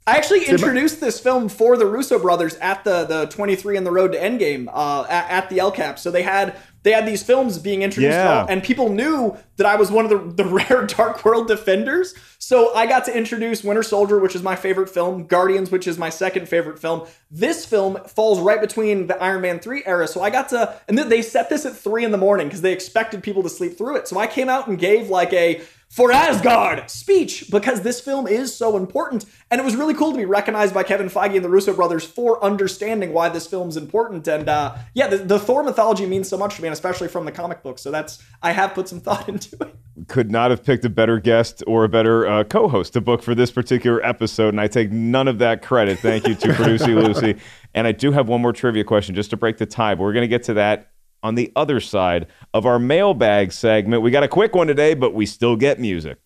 I actually introduced this film for the Russo brothers at the the 23 in the road to Endgame uh, at, at the El Cap. So they had they had these films being introduced, Yeah. and people knew that I was one of the, the rare Dark World defenders. So I got to introduce Winter Soldier, which is my favorite film, Guardians, which is my second favorite film. This film falls right between the Iron Man 3 era. So I got to, and th- they set this at three in the morning because they expected people to sleep through it. So I came out and gave like a for Asgard speech because this film is so important. And it was really cool to be recognized by Kevin Feige and the Russo brothers for understanding why this film's important. And uh, yeah, the, the Thor mythology means so much to me, and especially from the comic book. So that's, I have put some thought into it. could not have picked a better guest or a better uh, co-host to book for this particular episode, and I take none of that credit. Thank you to Producer Lucy. And I do have one more trivia question just to break the tie, but we're going to get to that on the other side of our mailbag segment. We got a quick one today, but we still get music.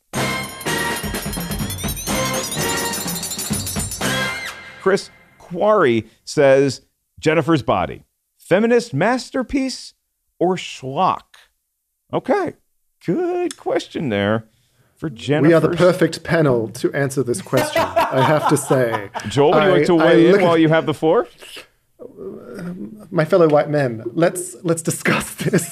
Chris Quarry says Jennifer's Body, feminist masterpiece or schlock? Okay, good question there for Jennifer. We are the perfect panel to answer this question. I have to say, Joel, would you like to I- I weigh in while you have the floor? my fellow white men, let's let's discuss this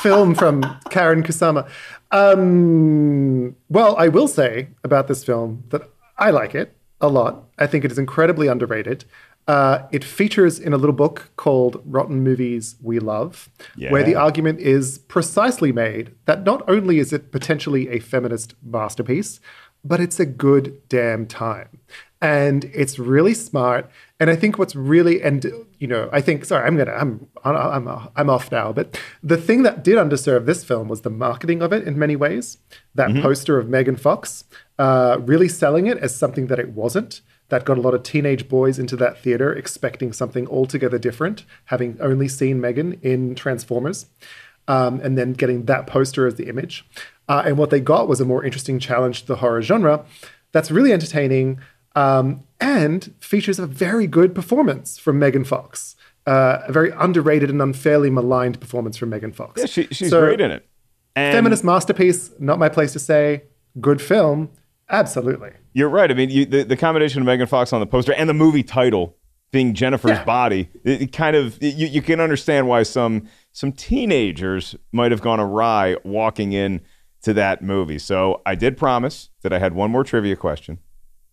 film from Karyn Kusama. Um, well, I will say about this film that I like it a lot. I think it is incredibly underrated. Uh, it features in a little book called Rotten Movies We Love, where the argument is precisely made that not only is it potentially a feminist masterpiece, but it's a good damn time. And it's really smart. And I think what's really, and you know, I think, sorry, I'm gonna, I'm, I'm, I'm off now. But the thing that did underserve this film was the marketing of it in many ways. That poster of Megan Fox, uh, really selling it as something that it wasn't. That got a lot of teenage boys into that theater expecting something altogether different, having only seen Megan in Transformers, um, and then getting that poster as the image. Uh, and what they got was a more interesting challenge to the horror genre that's really entertaining um, and features a very good performance from Megan Fox. Uh, a very underrated and unfairly maligned performance from Megan Fox. Yeah, she, she's So- great in it. And Feminist masterpiece, not my place to say. Good film, absolutely. You're right. I mean, you, the, the combination of Megan Fox on the poster and the movie title being Jennifer's Yeah. body, it, it kind of you, you can understand why some some teenagers might have gone awry walking in to that movie. So I did promise that I had one more trivia question,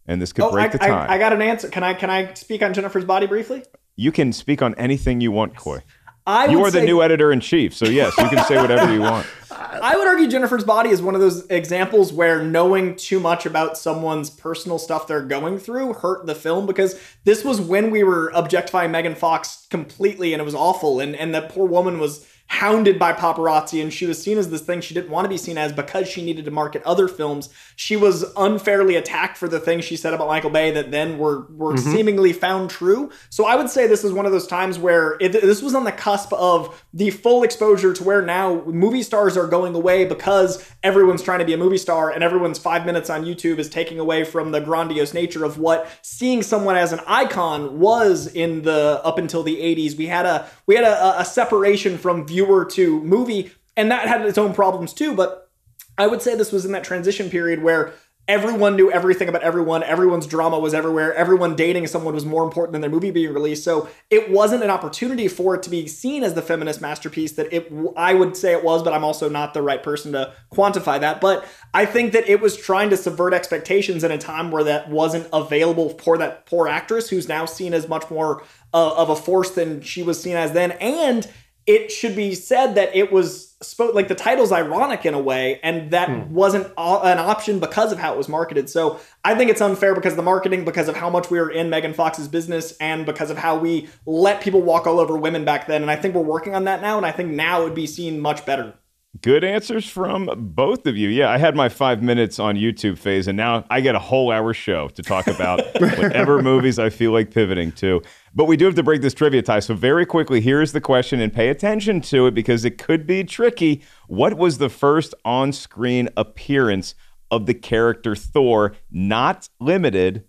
and this could Oh, I, break the time. I, I got an answer. Can I can I speak on Jennifer's body briefly? you can speak on anything you want, Coy. I you would are the new editor in chief, so yes, you can say whatever you want. I would argue Jennifer's body is one of those examples where knowing too much about someone's personal stuff they're going through hurt the film because this was when we were objectifying Megan Fox completely and it was awful. And and that poor woman was hounded by paparazzi and she was seen as this thing she didn't want to be seen as because she needed to market other films. She was unfairly attacked for the things she said about Michael Bay that then were were Mhm. seemingly found true. So I would say this is one of those times where it, this was on the cusp of the full exposure to where now movie stars are going away because everyone's trying to be a movie star and everyone's five minutes on YouTube is taking away from the grandiose nature of what seeing someone as an icon was in the up until the 80s. We had a we had a, a separation from viewer to movie, and that had its own problems too. But I would say this was in that transition period where everyone knew everything about everyone. Everyone's drama was everywhere. Everyone dating someone was more important than their movie being released. So it wasn't an opportunity for it to be seen as the feminist masterpiece that it. I would say it was, but I'm also not the right person to quantify that. But I think that it was trying to subvert expectations in a time where that wasn't available for that poor actress who's now seen as much more uh, of a force than she was seen as then, and it should be said that it was spo- like the title's ironic in a way and that hmm. wasn't a- an option because of how it was marketed. So i think it's unfair because of the marketing because of how much we were in megan fox's business and because of how we let people walk all over women back then and i think we're working on that now and i think now it would be seen much better Good answers from both of you. Yeah, I had my five minutes on YouTube phase, and now I get a whole hour show to talk about whatever movies I feel like pivoting to. But we do have to break this trivia tie. So, very quickly, here's the question, and pay attention to it because it could be tricky. What was the first on screen appearance of the character Thor, not limited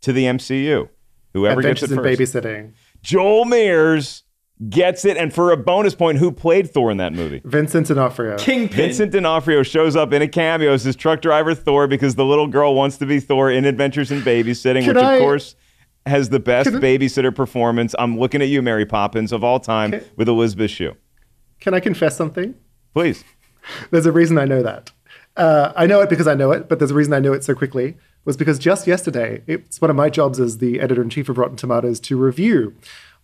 to the MCU? Whoever Adventures gets it in first. babysitting. Joel Meares gets it. And for a bonus point, who played Thor in that movie? Vincent D'Onofrio. Kingpin. Vincent D'Onofrio shows up in a cameo as his truck driver Thor because the little girl wants to be Thor in Adventures in Babysitting, Can which I- of course has the best Can babysitter performance. I'm looking at you, Mary Poppins, of all time with Elizabeth Shue. Can I confess something? Please. There's a reason I know that. Uh, I know it because I know it, but there's a reason I know it so quickly. Was because just yesterday, it's one of my jobs as the editor in chief of Rotten Tomatoes to review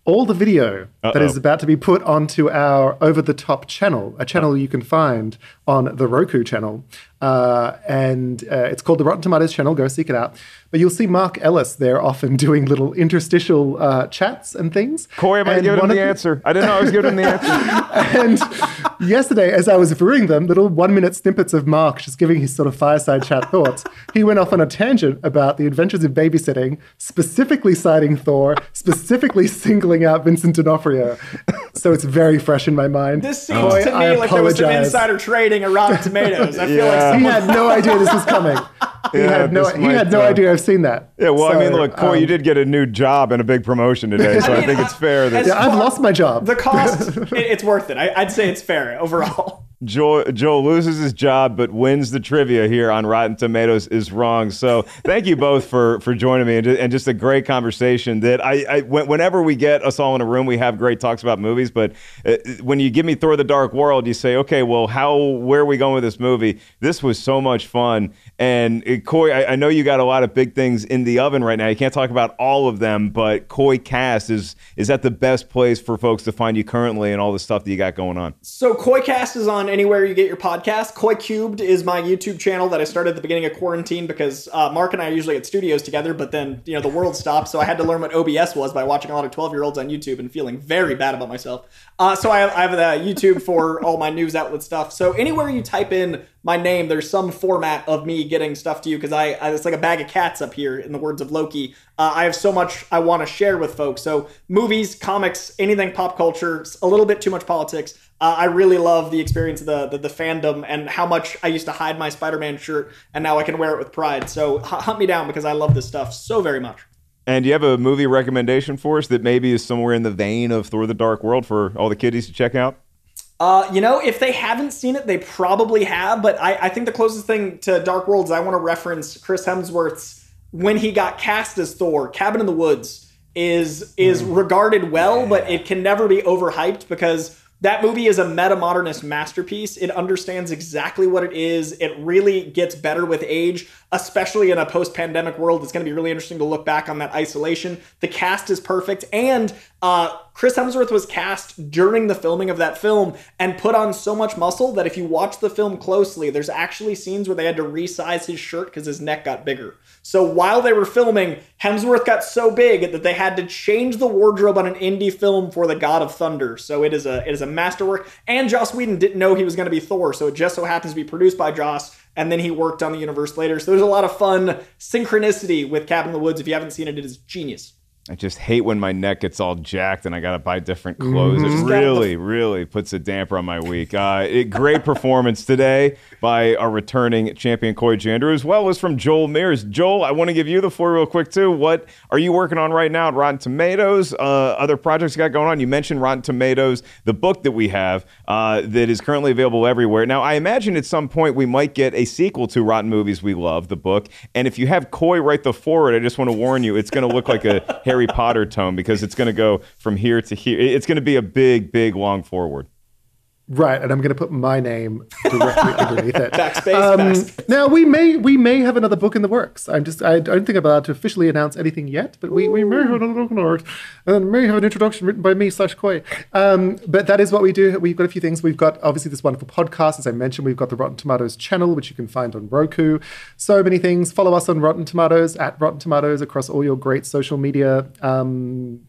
all the video that is about to be put onto our over the top channel, a channel uh-huh. you can find on the Roku channel. Uh, and uh, it's called the Rotten Tomatoes channel. Go seek it out. But you'll see Mark Ellis there often doing little interstitial uh, chats and things. Corey, am I And giving him one the answer? I didn't know I was giving him the answer. and yesterday, as I was viewing them, little one minute snippets of Mark just giving his sort of fireside chat thoughts, he went off on a tangent about the adventures of babysitting, specifically citing Thor, specifically singling out Vincent D'Onofrio. So it's very fresh in my mind. this seems Coy, to me I like there was some insider trading at rotten tomatoes i feel Yeah. like He had no idea this was coming. He Yeah, had no, this he had no uh, idea I've seen that. Yeah, well, I mean, look, Corey, you um, did get a new job and a big promotion today, so I, mean, think it's fair that Yeah, I've lost my job. the cost it, it's worth it I, i'd say it's fair overall Joel, Joel loses his job but wins the trivia here on Rotten Tomatoes is wrong. So thank you both for for joining me and, and just a great conversation. That I, I whenever we get us all in a room, we have great talks about movies. But uh, when you give me Thor: The Dark World, you say, okay, well, how where are we going with this movie? This was so much fun. And uh, Coy, I, I know you got a lot of big things in the oven right now. You can't talk about all of them, but Coy Cast is is that the best place for folks to find you currently and all the stuff that you got going on. So Coy Cast is on anywhere you get your podcast. Coy Cubed is my YouTube channel that I started at the beginning of quarantine because uh, Mark and I are usually at studios together, but then you know the world stopped, so I had to learn what OBS was by watching a lot of twelve year olds on YouTube and feeling very bad about myself. Uh, so I, I have the YouTube for all my news outlet stuff. So anywhere you type in my name, there's some format of me getting stuff to you because I, I, it's like a bag of cats up here. In the words of Loki, uh, I have so much I want to share with folks. So movies, comics, anything pop culture, a little bit too much politics. Uh, I really love the experience of the, the, the fandom and how much I used to hide my Spider-Man shirt, and now I can wear it with pride. So hunt me down because I love this stuff so very much. And do you have a movie recommendation for us that maybe is somewhere in the vein of Thor: The Dark World for all the kiddies to check out? Uh, you know, if they haven't seen it, they probably have. But I, I think the closest thing to Dark World is I want to reference Chris Hemsworth's when he got cast as Thor. Cabin in the Woods is is regarded well, but it can never be overhyped because that movie is a meta modernist masterpiece. It understands exactly what it is. It really gets better with age, especially in a post pandemic world. It's going to be really interesting to look back on that isolation. The cast is perfect. And uh, Chris Hemsworth was cast during the filming of that film and put on so much muscle that if you watch the film closely, there's actually scenes where they had to resize his shirt because his neck got bigger. So while they were filming, Hemsworth got so big that they had to change the wardrobe on an indie film for the God of Thunder. So it is a it is a masterwork. And Joss Whedon didn't know he was going to be Thor, so it just so happens to be produced by Joss. And then he worked on the universe later. So there's a lot of fun synchronicity with Cabin in the Woods. If you haven't seen it, it is genius. I just hate when my neck gets all jacked and I got to buy different clothes. Mhm. It really, really puts a damper on my week. Uh, it, great performance today by our returning champion Coy Jandreau, as well as from Joel Meares. Joel, I want to give you the floor real quick too. What are you working on right now Rotten Tomatoes? Uh, other projects you got going on? You mentioned Rotten Tomatoes, the book that we have uh, that is currently available everywhere. Now, I imagine at some point we might get a sequel to Rotten Movies We Love, the book. And if you have Coy write the forward, I just want to warn you, it's going to look like a Harry Potter tome because it's going to go from here to here. It's going to be a big, big, long forward. Right, and I'm going to put my name directly underneath it. Backspace, Um, backspace. Now we may we may have another book in the works. I'm just I don't think I'm allowed to officially announce anything yet, but we, we may have another book in the works, and may have an introduction written by me slash Coy. Um, but that is what we do. We've got a few things. We've got obviously this wonderful podcast, as I mentioned. We've got the Rotten Tomatoes channel, which you can find on Roku. So many things. Follow us on Rotten Tomatoes at Rotten Tomatoes across all your great social media. Um,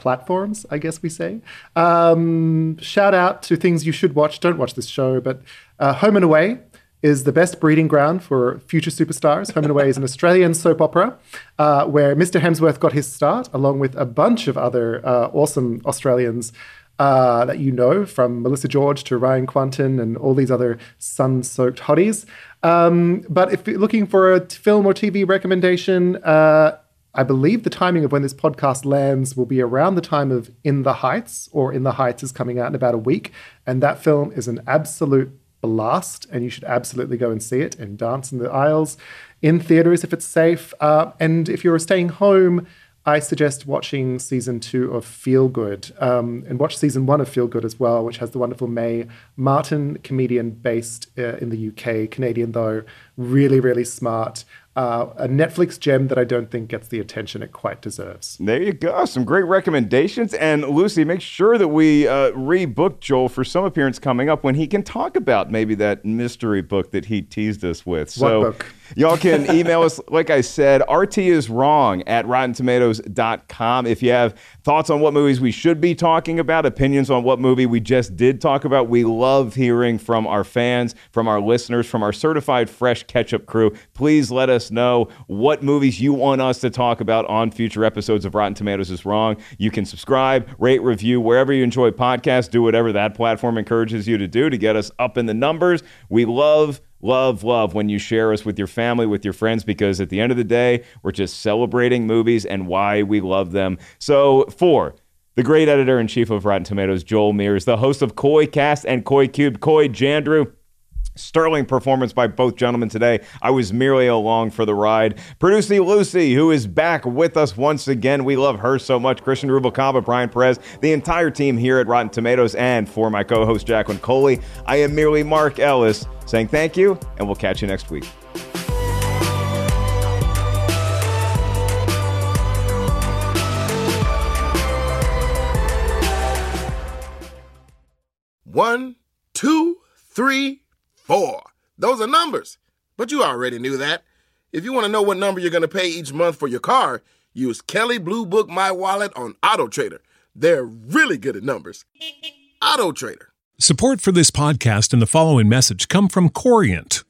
platforms, I guess we say. Um, shout out to things you should watch. Don't watch this show, but uh, Home and Away is the best breeding ground for future superstars. Home and Away is an Australian soap opera uh, where Mr. Hemsworth got his start, along with a bunch of other uh, awesome Australians. Uh, that you know, from Melissa George to Ryan Kwanten and all these other sun soaked hotties. Um, but if you're looking for a film or TV recommendation, uh, I believe the timing of when this podcast lands will be around the time of In the Heights, or In the Heights is coming out in about a week. And that film is an absolute blast, and you should absolutely go and see it and dance in the aisles in theaters if it's safe. Uh, and if you're staying home, I suggest watching season two of Feel Good um, and watch season one of Feel Good as well, which has the wonderful Mae Martin, comedian based uh, in the UK, Canadian though, really, really smart. Uh, a Netflix gem that I don't think gets the attention it quite deserves. There you go. Some great recommendations. And Lucy, make sure that we uh, rebook Joel for some appearance coming up when he can talk about maybe that mystery book that he teased us with. So book? y'all can email us, like I said, RT is wrong at rottentomatoes.com. If you have thoughts on what movies we should be talking about, opinions on what movie we just did talk about, we love hearing from our fans, from our listeners, from our certified fresh ketchup crew. Please let us know what movies you want us to talk about on future episodes of Rotten Tomatoes is Wrong. You can subscribe, rate, review wherever you enjoy podcasts. Do whatever that platform encourages you to do to get us up in the numbers. We love love, love when you share us with your family, with your friends, because at the end of the day, we're just celebrating movies and why we love them. So, for the great editor in chief of Rotten Tomatoes, Joel Meares, the host of Coy Cast and Coy Cube, Coy Jandreau. Sterling performance by both gentlemen today. I was merely along for the ride. Producing Lucy, who is back with us once again. We love her so much. Christian Rubalcaba, Brian Perez, the entire team here at Rotten Tomatoes, and for my co host, Jacqueline Coley, I am merely Mark Ellis saying thank you, and we'll catch you next week. One, two, three, four. Those are numbers. But you already knew that. If you want to know what number you're going to pay each month for your car, use Kelley Blue Book My Wallet on Auto Trader. They're really good at numbers. Auto Trader. Support for this podcast and the following message come from Corient.